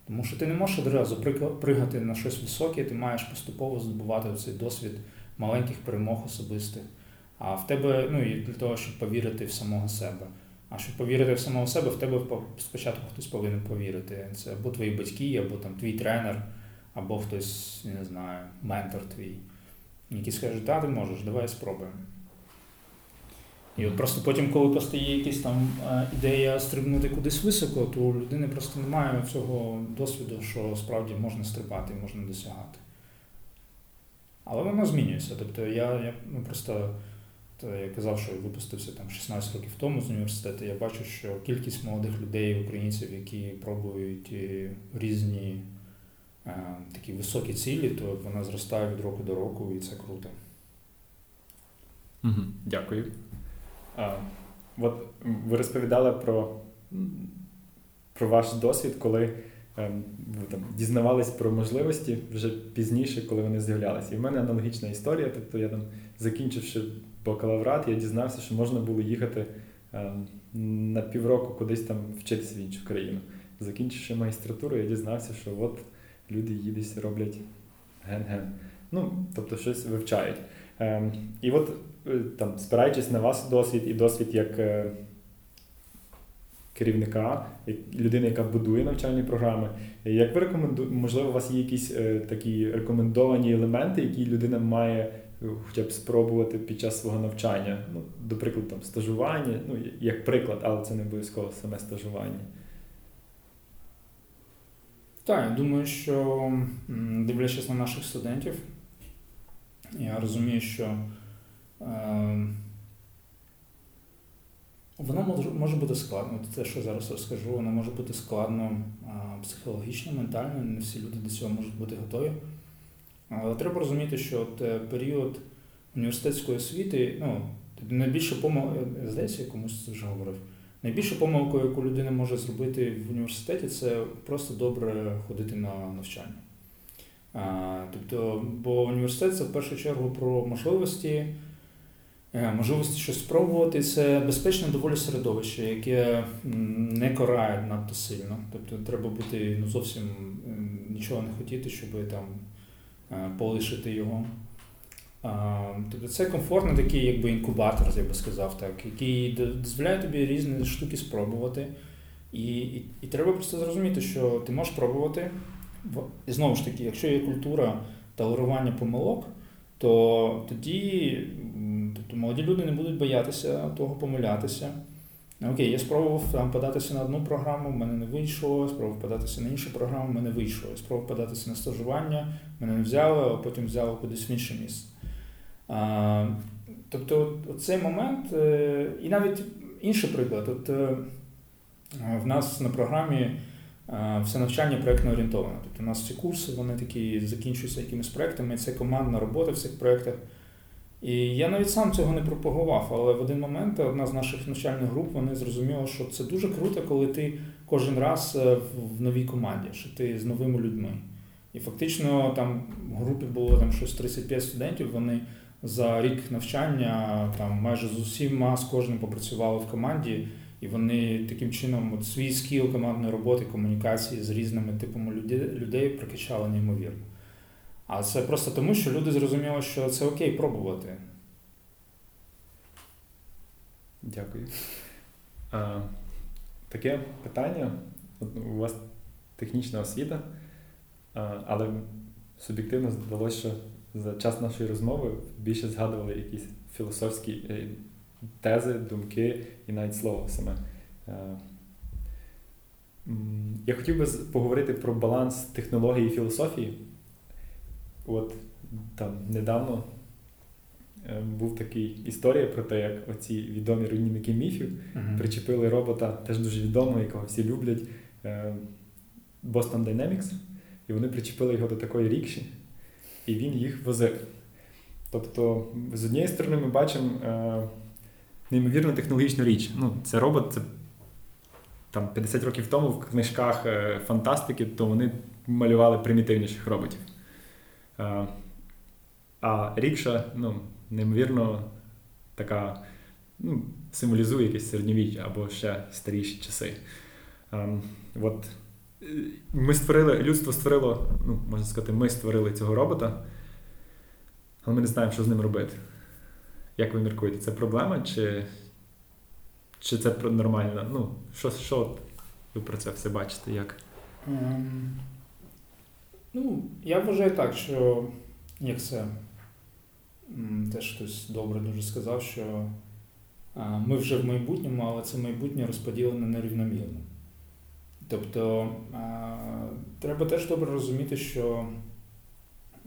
Тому що ти не можеш одразу пригати на щось високе, ти маєш поступово здобувати цей досвід маленьких перемог особистих. А в тебе, ну і для того, щоб повірити в самого себе. А щоб повірити в самого себе, в тебе спочатку хтось повинен повірити. Це або твої батьки, або там твій тренер, або хтось, не знаю, ментор твій, який скаже, та ти можеш, давай спробуємо. І от просто потім, коли постає якась там е, ідея стрибнути кудись високо, то у людини просто немає цього досвіду, що справді можна стрибати можна досягати. Але воно змінюється. Тобто я я ну, просто то я казав, що я випустився там 16 років тому з університету, я бачу, що кількість молодих людей, українців, які пробують е, різні е, такі високі цілі, то вона зростає від року до року, і це круто. Угу, Дякую. А, От ви розповідали про про ваш досвід, коли ем, ви там дізнавались про можливості вже пізніше, коли вони з'являлися. І в мене аналогічна історія. Тобто я там, закінчивши бакалаврат, я дізнався, що можна було їхати ем, на півроку кудись там вчитися в іншу країну. Закінчивши магістратуру, я дізнався, що от люди їдуть, роблять ген-ген. Ну, тобто щось вивчають. Ем, і от там, спираючись на вас досвід і досвід як е, керівника, людини, яка будує навчальні програми. Як ви рекомендуєте, можливо, у вас є якісь е, такі рекомендовані елементи, які людина має е, хоча б спробувати під час свого навчання? Ну, до прикладу, там стажування, ну як приклад, але це не обов'язково саме стажування. Так, я думаю, що дивлячись на наших студентів, я розумію, що воно може може бути складно. Те, що зараз розкажу, воно може бути складно психологічно, ментально, не всі люди до цього можуть бути готові. Але треба розуміти, що от е, період університетської освіти, ну, найбільше помилка, здається, я комусь це вже говорив. Найбільша помилка, яку людина може зробити в університеті, це просто добре ходити на навчання. Тобто, бо університет це в першу чергу про можливості, е, можливості щось спробувати. Це безпечне доволі середовище, яке не карає надто сильно. Тобто треба бути ну, зовсім нічого не хотіти, щоб там е, полишити його. Тобто це комфортний такий якби інкубатор, я би сказав, так, який дозволяє тобі різні штуки спробувати. І, і, і треба просто зрозуміти, що ти можеш пробувати. І знову ж таки, якщо є культура толерування помилок, то тоді тобто, молоді люди не будуть боятися того помилятися. Окей, я спробував там податися на одну програму, в мене не вийшло, спробував податися на іншу програму, в мене вийшло. Спробував податися на стажування, мене не взяли, а потім взяли кудись в інше місце. А, Тобто цей момент, е, і навіть інший приклад. От е, в нас на програмі все навчання проєктно орієнтоване. Тобто у нас всі курси, вони такі закінчуються якимись проєктами, це командна робота в цих проєктах. І я навіть сам цього не пропагував, але в один момент одна з наших навчальних груп вони зрозуміла, що це дуже круто, коли ти кожен раз е, в новій команді, що ти з новими людьми. І фактично там в групі було там щось 35 студентів, вони за рік навчання там майже з усіма з кожним попрацювали в команді, і вони таким чином от свій скіл командної роботи, комунікації з різними типами людей прокачали неймовірно. А це просто тому, що люди зрозуміли, що це окей пробувати. Дякую. А, Таке питання. У вас технічна освіта, але суб'єктивно здалося, що за час нашої розмови більше згадували якісь філософські е, тези, думки і навіть слово саме. Я хотів би поговорити про баланс технології і філософії. От там недавно е, був такий історія про те, як оці відомі руйнівники міфів uh-huh. причепили робота, теж дуже відомого, якого всі люблять, Boston Dynamics, і вони причепили його до такої рікші, і він їх возив. Тобто, з однієї сторони, ми бачимо е, неймовірно технологічну річ. Ну, Це робот, це там 50 років тому в книжках е, фантастики, то вони малювали примітивніших роботів. Е, а рікша, ну, неймовірно, така ну, символізує якесь середньовіччя або ще старіші часи. Е, от ми створили, людство створило, ну, можна сказати, ми створили цього робота, але ми не знаємо, що з ним робити. Як ви міркуєте, це проблема, чи чи це нормально? Ну, що що ви про це все бачите? як? Ну, Я вважаю так, що як це теж хтось добре дуже сказав, що ми вже в майбутньому, але це майбутнє розподілене нерівномірно. Тобто треба теж добре розуміти, що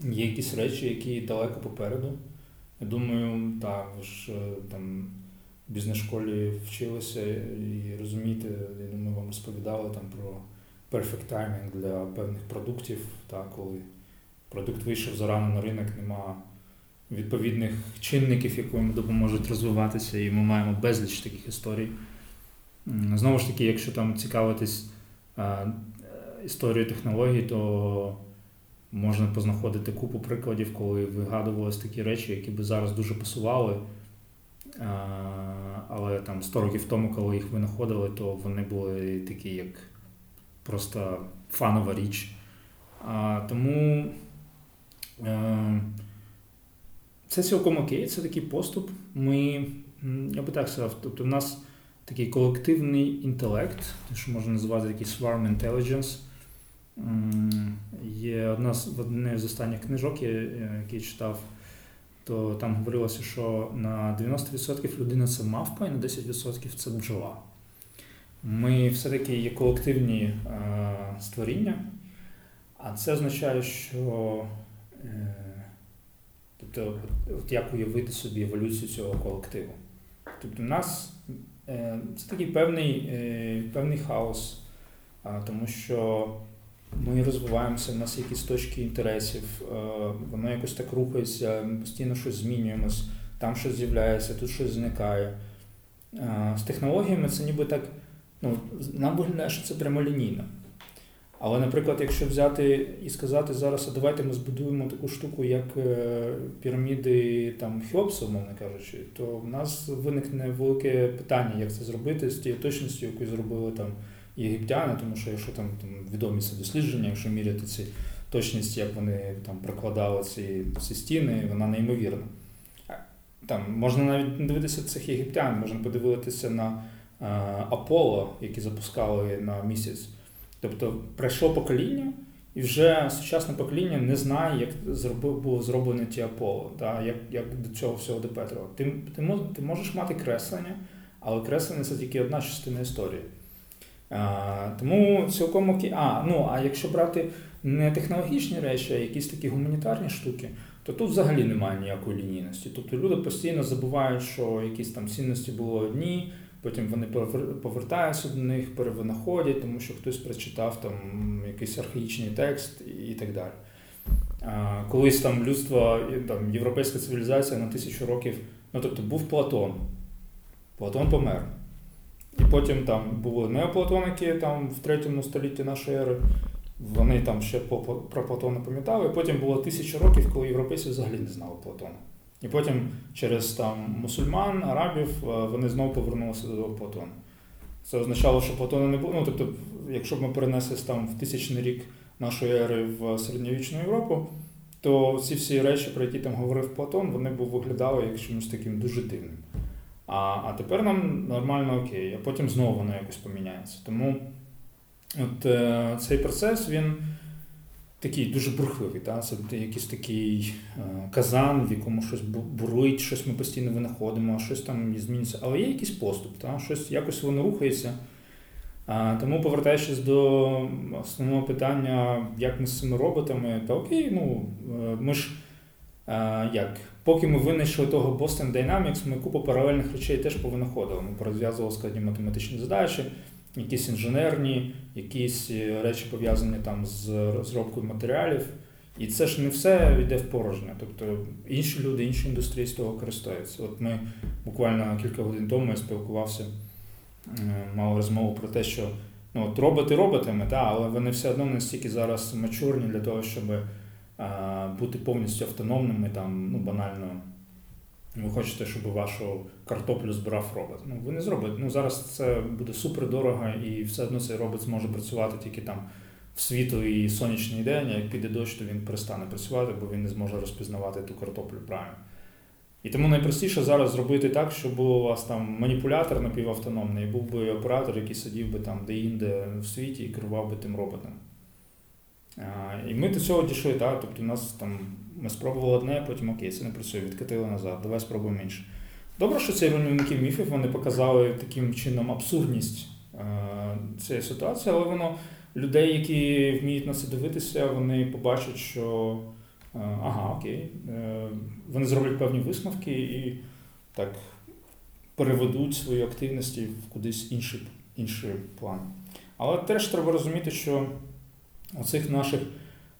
є якісь речі, які далеко попереду. Я думаю, так, ви ж е, там в бізнес-школі вчилися і розумієте, я думаю, вам розповідали там про perfect timing для певних продуктів, так, коли продукт вийшов зарано на ринок, нема відповідних чинників, які допоможуть розвиватися, і ми маємо безліч таких історій. Знову ж таки, якщо там цікавитись історію технологій, то можна познаходити купу прикладів, коли вигадувалися такі речі, які би зараз дуже пасували. Але там 100 років тому, коли їх винаходили, то вони були такі, як просто фанова річ. А, Тому е, це цілком окей, це такий поступ. Ми, я би так сказав, тобто в нас такий колективний інтелект, що можна назвати такий swarm intelligence. Є одна з одне з останніх книжок, які я читав, то там говорилося, що на 90% людина це мавпа, і на 10% це бджола. Ми все-таки є колективні е, створіння, а це означає, що е, тобто, от як уявити собі еволюцію цього колективу. Тобто, у нас е, це такий певний, е, певний хаос, е, тому що ми розвиваємося, в нас якісь точки інтересів, е, воно якось так рухається, ми постійно щось змінюємось, там щось з'являється, тут щось зникає. Е, з технологіями це ніби так, ну, нам виглядає, що це прямолінійно. Але, наприклад, якщо взяти і сказати зараз, а давайте ми збудуємо таку штуку, як е, піраміди там Хеопса, умовно кажучи, то в нас виникне велике питання, як це зробити з тією точністю, яку зробили там єгиптяни, тому що якщо там, там відомі це дослідження, якщо міряти ці точність, як вони там прокладали ці, ці стіни, вона неймовірна. Там Можна навіть не дивитися цих єгиптян, можна подивитися на Аполло, які запускали на місяць. Тобто пройшло покоління, і вже сучасне покоління не знає, як зробив, було зроблено ті Аполло, да, як як до цього всього допетрило. Ти, ти, ти можеш мати креслення, але креслення це тільки одна частина історії. Тому цілком окей. А, ну а якщо брати не технологічні речі, а якісь такі гуманітарні штуки, то тут взагалі немає ніякої лінійності. Тобто люди постійно забувають, що якісь там цінності були одні, потім вони повертаються до них, перевинаходять, тому що хтось прочитав там якийсь архаїчний текст і так далі. Колись там людство, там європейська цивілізація на тисячу років, ну тобто був Платон. Платон помер. І потім там були неоплатоники там в третьому столітті нашої ери. Вони там ще про Платона пам'ятали. І потім було тисяча років, коли європейці взагалі не знали Платона. І потім через там мусульман, арабів е, вони знову повернулися до Платона. Це означало, що Платона не було. Ну, тобто, якщо б ми перенеслися там в тисячний рік нашої ери в середньовічну Європу, то ці всі речі, про які там говорив Платон, вони б виглядали як чимось таким дуже дивним. А а тепер нам нормально окей, а потім знову воно якось поміняється. Тому от е, цей процес він такий дуже бурхливий. Та? Це якийсь такий е, казан, в якому щось бурлить, щось ми постійно винаходимо, щось там зміниться. Але є якийсь поступ, та? щось якось воно рухається. Тому, повертаючись до основного питання, як ми з цими роботами, та окей, ну е, ми ж. Як? Поки ми винайшли того Boston Dynamics, ми купу паралельних речей теж повинаходили. Ми порозв'язували складні математичні задачі, якісь інженерні, якісь е, речі пов'язані там з розробкою матеріалів. І це ж не все йде в порожнє. Тобто інші люди, інші індустрії з того користуються. От ми буквально кілька годин тому я спілкувався, мав розмову про те, що ну, от роботи роботами, та, але вони все одно настільки зараз мачурні для того, щоб бути повністю автономними, там, ну, банально. Ви хочете, щоб вашу картоплю збирав робот. Ну, ви не зробите. Ну, Зараз це буде супер дорого, і все одно цей робот зможе працювати тільки там в світлий сонячний день, а як піде дощ, то він перестане працювати, бо він не зможе розпізнавати ту картоплю правильно. І тому найпростіше зараз зробити так, щоб був у вас там маніпулятор напівавтономний, і був би оператор, який сидів би там де-інде в світі і керував би тим роботом. І ми до цього дійшли, так? Тобто у нас там ми спробували одне, потім окей, це не працює, відкатили назад, давай спробуємо інше. Добре, що ці руйнівники міфів вони показали таким чином абсурдність цієї ситуації, але воно людей, які вміють на це дивитися, вони побачать, що ага, окей, е, вони зроблять певні висновки і так переведуть свої активності в кудись інший, інший план. Але теж треба розуміти, що Оцих наших,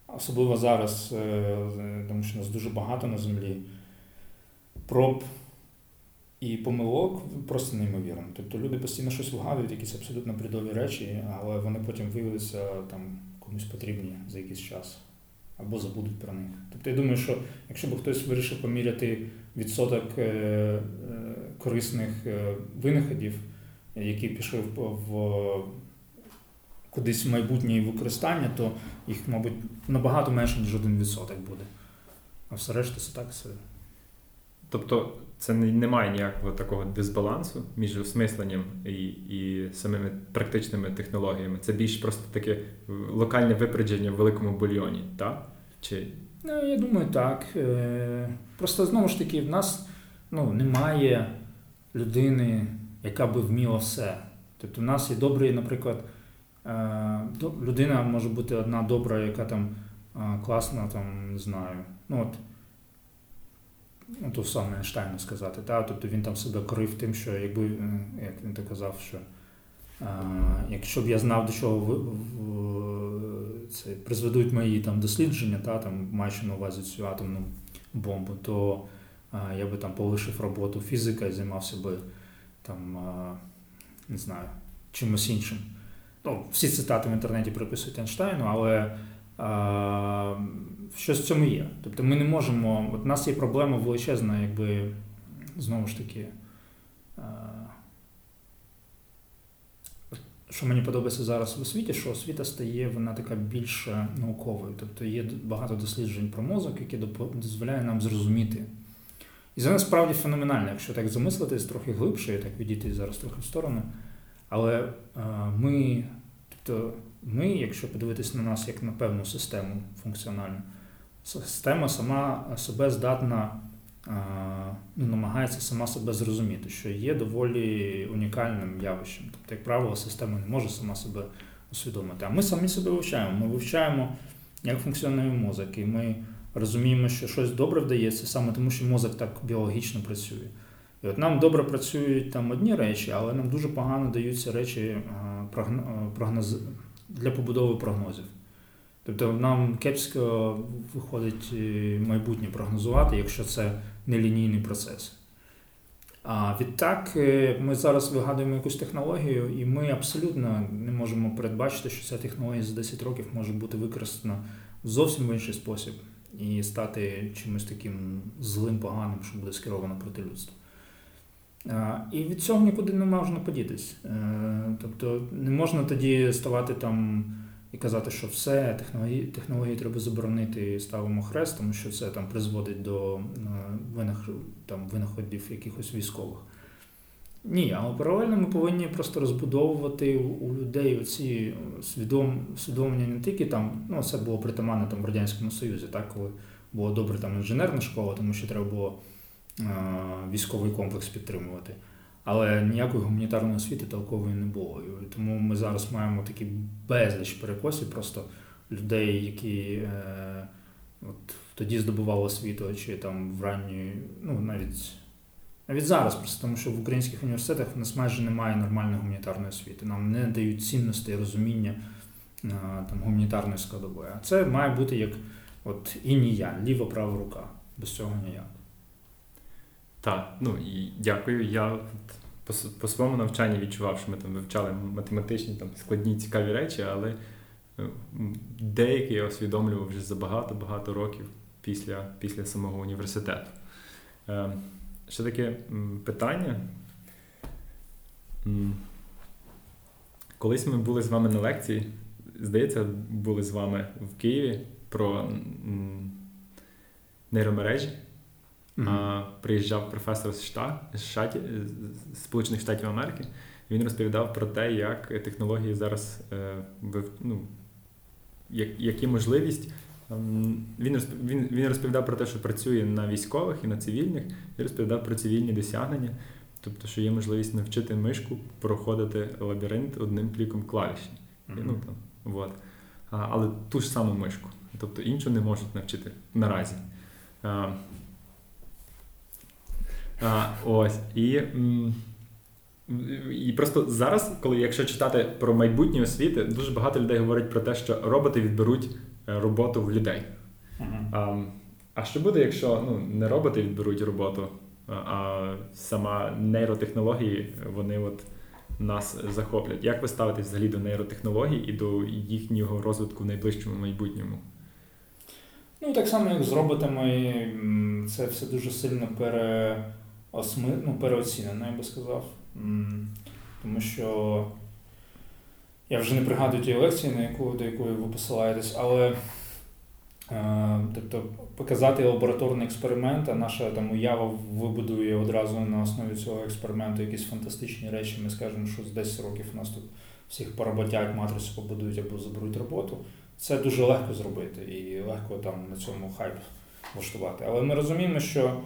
особливо зараз, е, тому що нас дуже багато на землі, проб і помилок просто неймовірно. Тобто люди постійно щось вигадують, якісь абсолютно бредові речі, але вони потім виявляться там комусь потрібні за якийсь час або забудуть про них. Тобто я думаю, що якщо б хтось вирішив поміряти відсоток е, е, корисних винаходів, які пішли в кудись в майбутнє використання, то їх, мабуть, набагато менше, ніж один відсоток буде. А все решта це так все. Тобто це немає ніякого такого дисбалансу між осмисленням і і самими практичними технологіями. Це більш просто таке локальне випередження в великому бульйоні, так? Чи... Ну, я думаю, так. Е, просто знову ж таки, в нас ну, немає людини, яка би вміла все. Тобто, в нас є добрий, наприклад, людина може бути одна добра, яка там класна, там, не знаю. ну от, ну, то саме Ейнштейну сказати. Та? Тобто він там себе корив тим, що якби, е, як він так казав, що а, якщо б я знав, до чого в, в, це призведуть мої там дослідження, та, там, маючи на увазі цю атомну бомбу, то а, я би там полишив роботу фізика і займався би там, а, не знаю, чимось іншим. Ну, Всі цитати в інтернеті приписують Ейнштейну, але щось в цьому є. Тобто ми не можемо. От у нас є проблема величезна, якби знову ж таки. Що мені подобається зараз в освіті, що освіта стає вона така більш науковою. Тобто є багато досліджень про мозок, які дозволяють нам зрозуміти. І це насправді феноменально, якщо так замислитись трохи глибше, і так відійти зараз трохи в сторону. Але ми, тобто ми, якщо подивитися на нас як на певну систему функціональну, система сама себе здатна, ну, намагається сама себе зрозуміти, що є доволі унікальним явищем. Тобто, як правило, система не може сама себе усвідомити. А ми самі себе вивчаємо. Ми вивчаємо, як функціонує мозок, і ми розуміємо, що щось добре вдається саме тому, що мозок так біологічно працює. І от нам добре працюють там одні речі, але нам дуже погано даються речі прогноз для побудови прогнозів. Тобто нам кепсько виходить е, майбутнє прогнозувати, якщо це нелінійний процес. А відтак е, ми зараз вигадуємо якусь технологію, і ми абсолютно не можемо передбачити, що ця технологія за 10 років може бути використана зовсім в інший спосіб і стати чимось таким злим, поганим, що буде скеровано проти людства. І від цього нікуди не можна подітись. Е, тобто не можна тоді ставати там і казати, що все, технології технології треба заборонити і ставимо хрест, тому що це там призводить до е, там, винаходів якихось військових. Ні, але паралельно ми повинні просто розбудовувати у людей оці свідом, усвідомлення не тільки там, ну це було притаманно там в Радянському Союзі, так, коли була добре там інженерна школа, тому що треба було. Е, військовий комплекс підтримувати. Але ніякої гуманітарної освіти толкової не було. І тому ми зараз маємо такі безліч перекосів, просто людей, які е, от, тоді здобували освіту, чи там в ранній, ну навіть навіть зараз, просто тому що в українських університетах у нас майже немає нормальної гуманітарної освіти. Нам не дають цінності і розуміння е, там, гуманітарної складової. А це має бути як от і ні ліва права рука. Без цього ніяк. Так, ну і дякую. Я по, своєму навчанні відчував, що ми там вивчали математичні там складні цікаві речі, але е, деякі я усвідомлював вже за багато-багато років після після самого університету. Е, Ще таке питання. Колись ми були з вами на лекції, здається, були з вами в Києві про нейромережі. Mm-hmm. Приїжджав професор з Штаті, з Сполучених Штатів Америки. Він розповідав про те, як технології зараз е, ну, які можливість. Ем, він він, він розповідав про те, що працює на військових і на цивільних, і розповідав про цивільні досягнення, тобто, що є можливість навчити мишку проходити лабіринт одним кліком клавіші. Mm-hmm. Ну, там, вот. Але ту ж саму мишку. Тобто іншу не можуть навчити наразі. А, Ось. І і просто зараз, коли якщо читати про майбутнє освіти, дуже багато людей говорять про те, що роботи відберуть е, роботу в людей. Uh-huh. А а що буде, якщо ну, не роботи відберуть роботу, а сама нейротехнології вони от нас захоплять? Як ви ставитесь взагалі до нейротехнологій і до їхнього розвитку в найближчому майбутньому? Ну, так само, як з роботами, це все дуже сильно пере осми... ну, переоцінено, я би сказав. Тому що я вже не пригадую ті лекції, на яку, до якої ви посилаєтесь, але Е, тобто показати лабораторний експеримент, а наша там уява вибудує одразу на основі цього експерименту якісь фантастичні речі. Ми скажемо, що з 10 років у нас тут всіх поработять, матрицю побудують або заберуть роботу. Це дуже легко зробити і легко там на цьому хайп влаштувати. Але ми розуміємо, що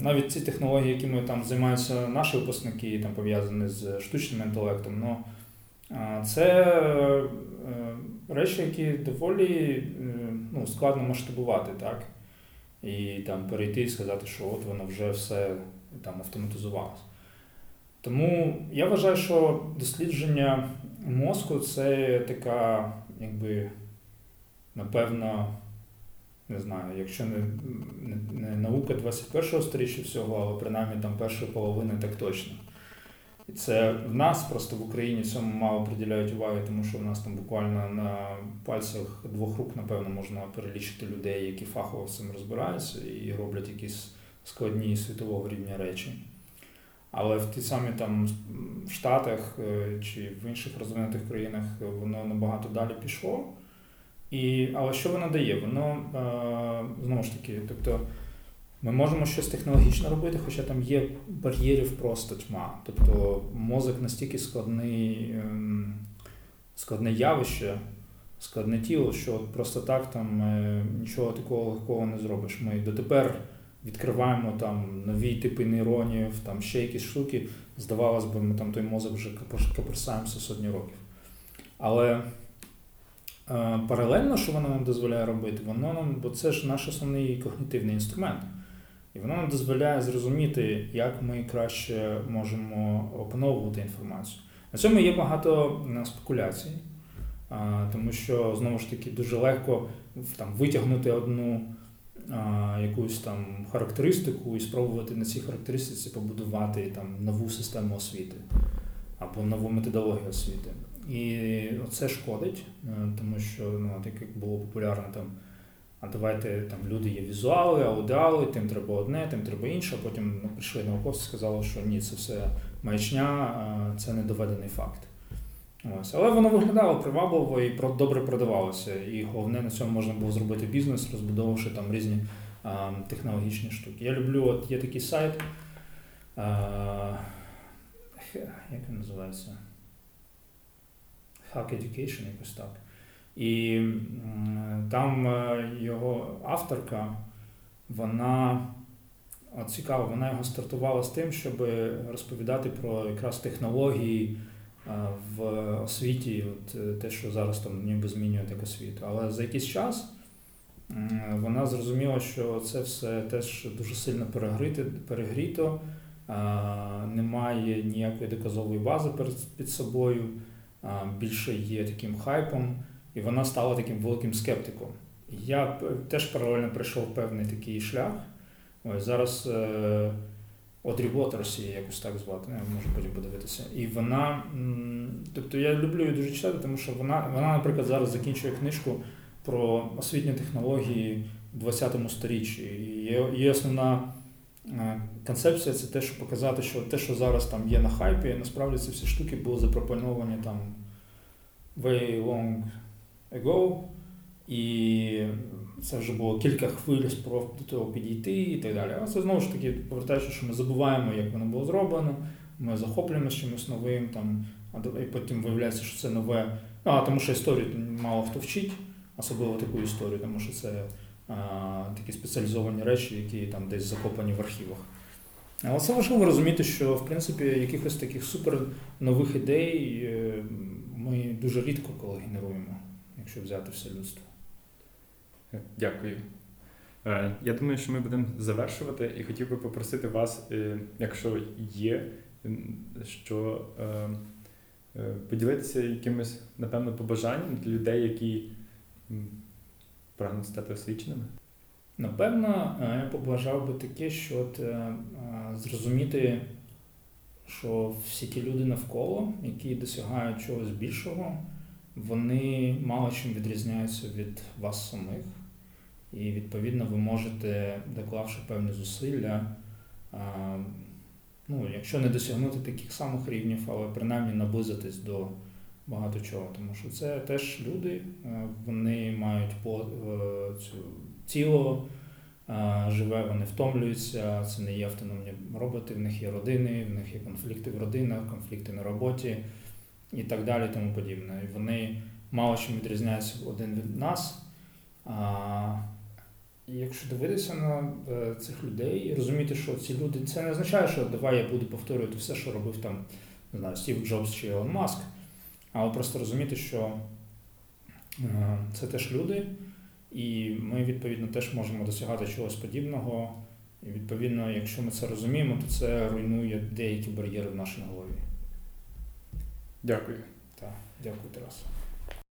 навіть ці технології, якими там займаються наші випускники, там пов'язані з штучним інтелектом, ну, це е, речі, які доволі е, ну, складно масштабувати, так? І там перейти і сказати, що от воно вже все там автоматизувалося. Тому я вважаю, що дослідження мозку це така, якби, напевно, не знаю, якщо не, не, наука 21-го сторіччя всього, але принаймні там першої половини так точно. І це в нас просто в Україні цьому мало приділяють уваги, тому що в нас там буквально на пальцях двох рук, напевно, можна перелічити людей, які фахово з цим розбираються і роблять якісь складні світового рівня речі. Але в ті самі там Штатах е, чи в інших розвинутих країнах воно набагато далі пішло. І, Але що воно дає? Воно е, знову ж таки, тобто ми можемо щось технологічно робити, хоча там є бар'єрів просто тьма. Тобто мозок настільки складний, ем, складне явище, складне тіло, що просто так там е, нічого такого легкого не зробиш. Ми дотепер відкриваємо там нові типи нейронів, там ще якісь штуки. Здавалось би, ми там той мозок вже каперсаємося сотні років. Але е, паралельно, що воно нам дозволяє робити, воно нам, бо це ж наш основний когнітивний інструмент. І воно нам дозволяє зрозуміти, як ми краще можемо опановувати інформацію. На цьому є багато спекуляцій, тому що знову ж таки дуже легко там, витягнути одну якусь там характеристику і спробувати на цій характеристиці побудувати там, нову систему освіти або нову методологію освіти. І це шкодить, е, тому що ну, так як було популярно там а давайте там люди є візуали, аудіали, тим треба одне, тим треба інше. а Потім прийшли науковці, сказали, що ні, це все маячня, це не доведений факт. Ось. Але воно виглядало привабливо і добре продавалося. І головне на цьому можна було зробити бізнес, розбудовувавши там різні а, технологічні штуки. Я люблю, от є такий сайт, а, як він називається? Hack Education, якось так. І там е, його авторка, вона цікаво, вона його стартувала з тим, щоб розповідати про якраз технології е, в освіті, от е, те, що зараз там ніби змінює так освіту. Але за якийсь час вона зрозуміла, що це все теж дуже сильно перегріто, перегріто немає ніякої доказової бази під собою, більше є таким хайпом. І вона стала таким великим скептиком. Я теж паралельно пройшов певний такий шлях. Ось Зараз Одрі Уотерс її якось так звати, я можу потім подивитися. І вона, тобто я люблю її дуже читати, тому що вона, вона, наприклад, зараз закінчує книжку про освітні технології в 20 сторіччі. Є основна концепція це те, щоб показати, що те, що зараз там є на хайпі, насправді ці всі штуки були запропоновані там way long ago, і це вже було кілька хвиль спроб до того підійти і так далі. А це знову ж таки повертаючи, що ми забуваємо, як воно було зроблено, ми захоплюємося чимось новим, там, і потім виявляється, що це нове. А тому що історію мало хто вчить, особливо таку історію, тому що це такі спеціалізовані речі, які там десь закопані в архівах. Але це важливо розуміти, що в принципі якихось таких супер нових ідей е, ми дуже рідко коли генеруємо якщо взяти все людство. Дякую. Е, я думаю, що ми будемо завершувати, і хотів би попросити вас, е, якщо є, що поділитися якимось, напевно, побажанням для людей, які прагнуть стати освіченими. Напевно, я побажав би таке, що от, зрозуміти, що всі ті люди навколо, які досягають чогось більшого, вони мало чим відрізняються від вас самих. І, відповідно, ви можете, доклавши певні зусилля, ну, якщо не досягнути таких самих рівнів, але принаймні наблизитись до багато чого. Тому що це теж люди, вони мають е, цю тіло е, живе, вони втомлюються, це не є автономні роботи, в них є родини, в них є конфлікти в родинах, конфлікти на роботі і так далі, тому подібне. І вони мало чим відрізняються один від нас. А, якщо дивитися на е, цих людей і розуміти, що ці люди, це не означає, що давай я буду повторювати все, що робив там, знаю, Стів Джобс чи Ілон Маск, але просто розуміти, що е, це теж люди, і ми, відповідно, теж можемо досягати чогось подібного. І відповідно, якщо ми це розуміємо, то це руйнує деякі бар'єри в нашій голові. Дякую. Так, дякую, Тарас.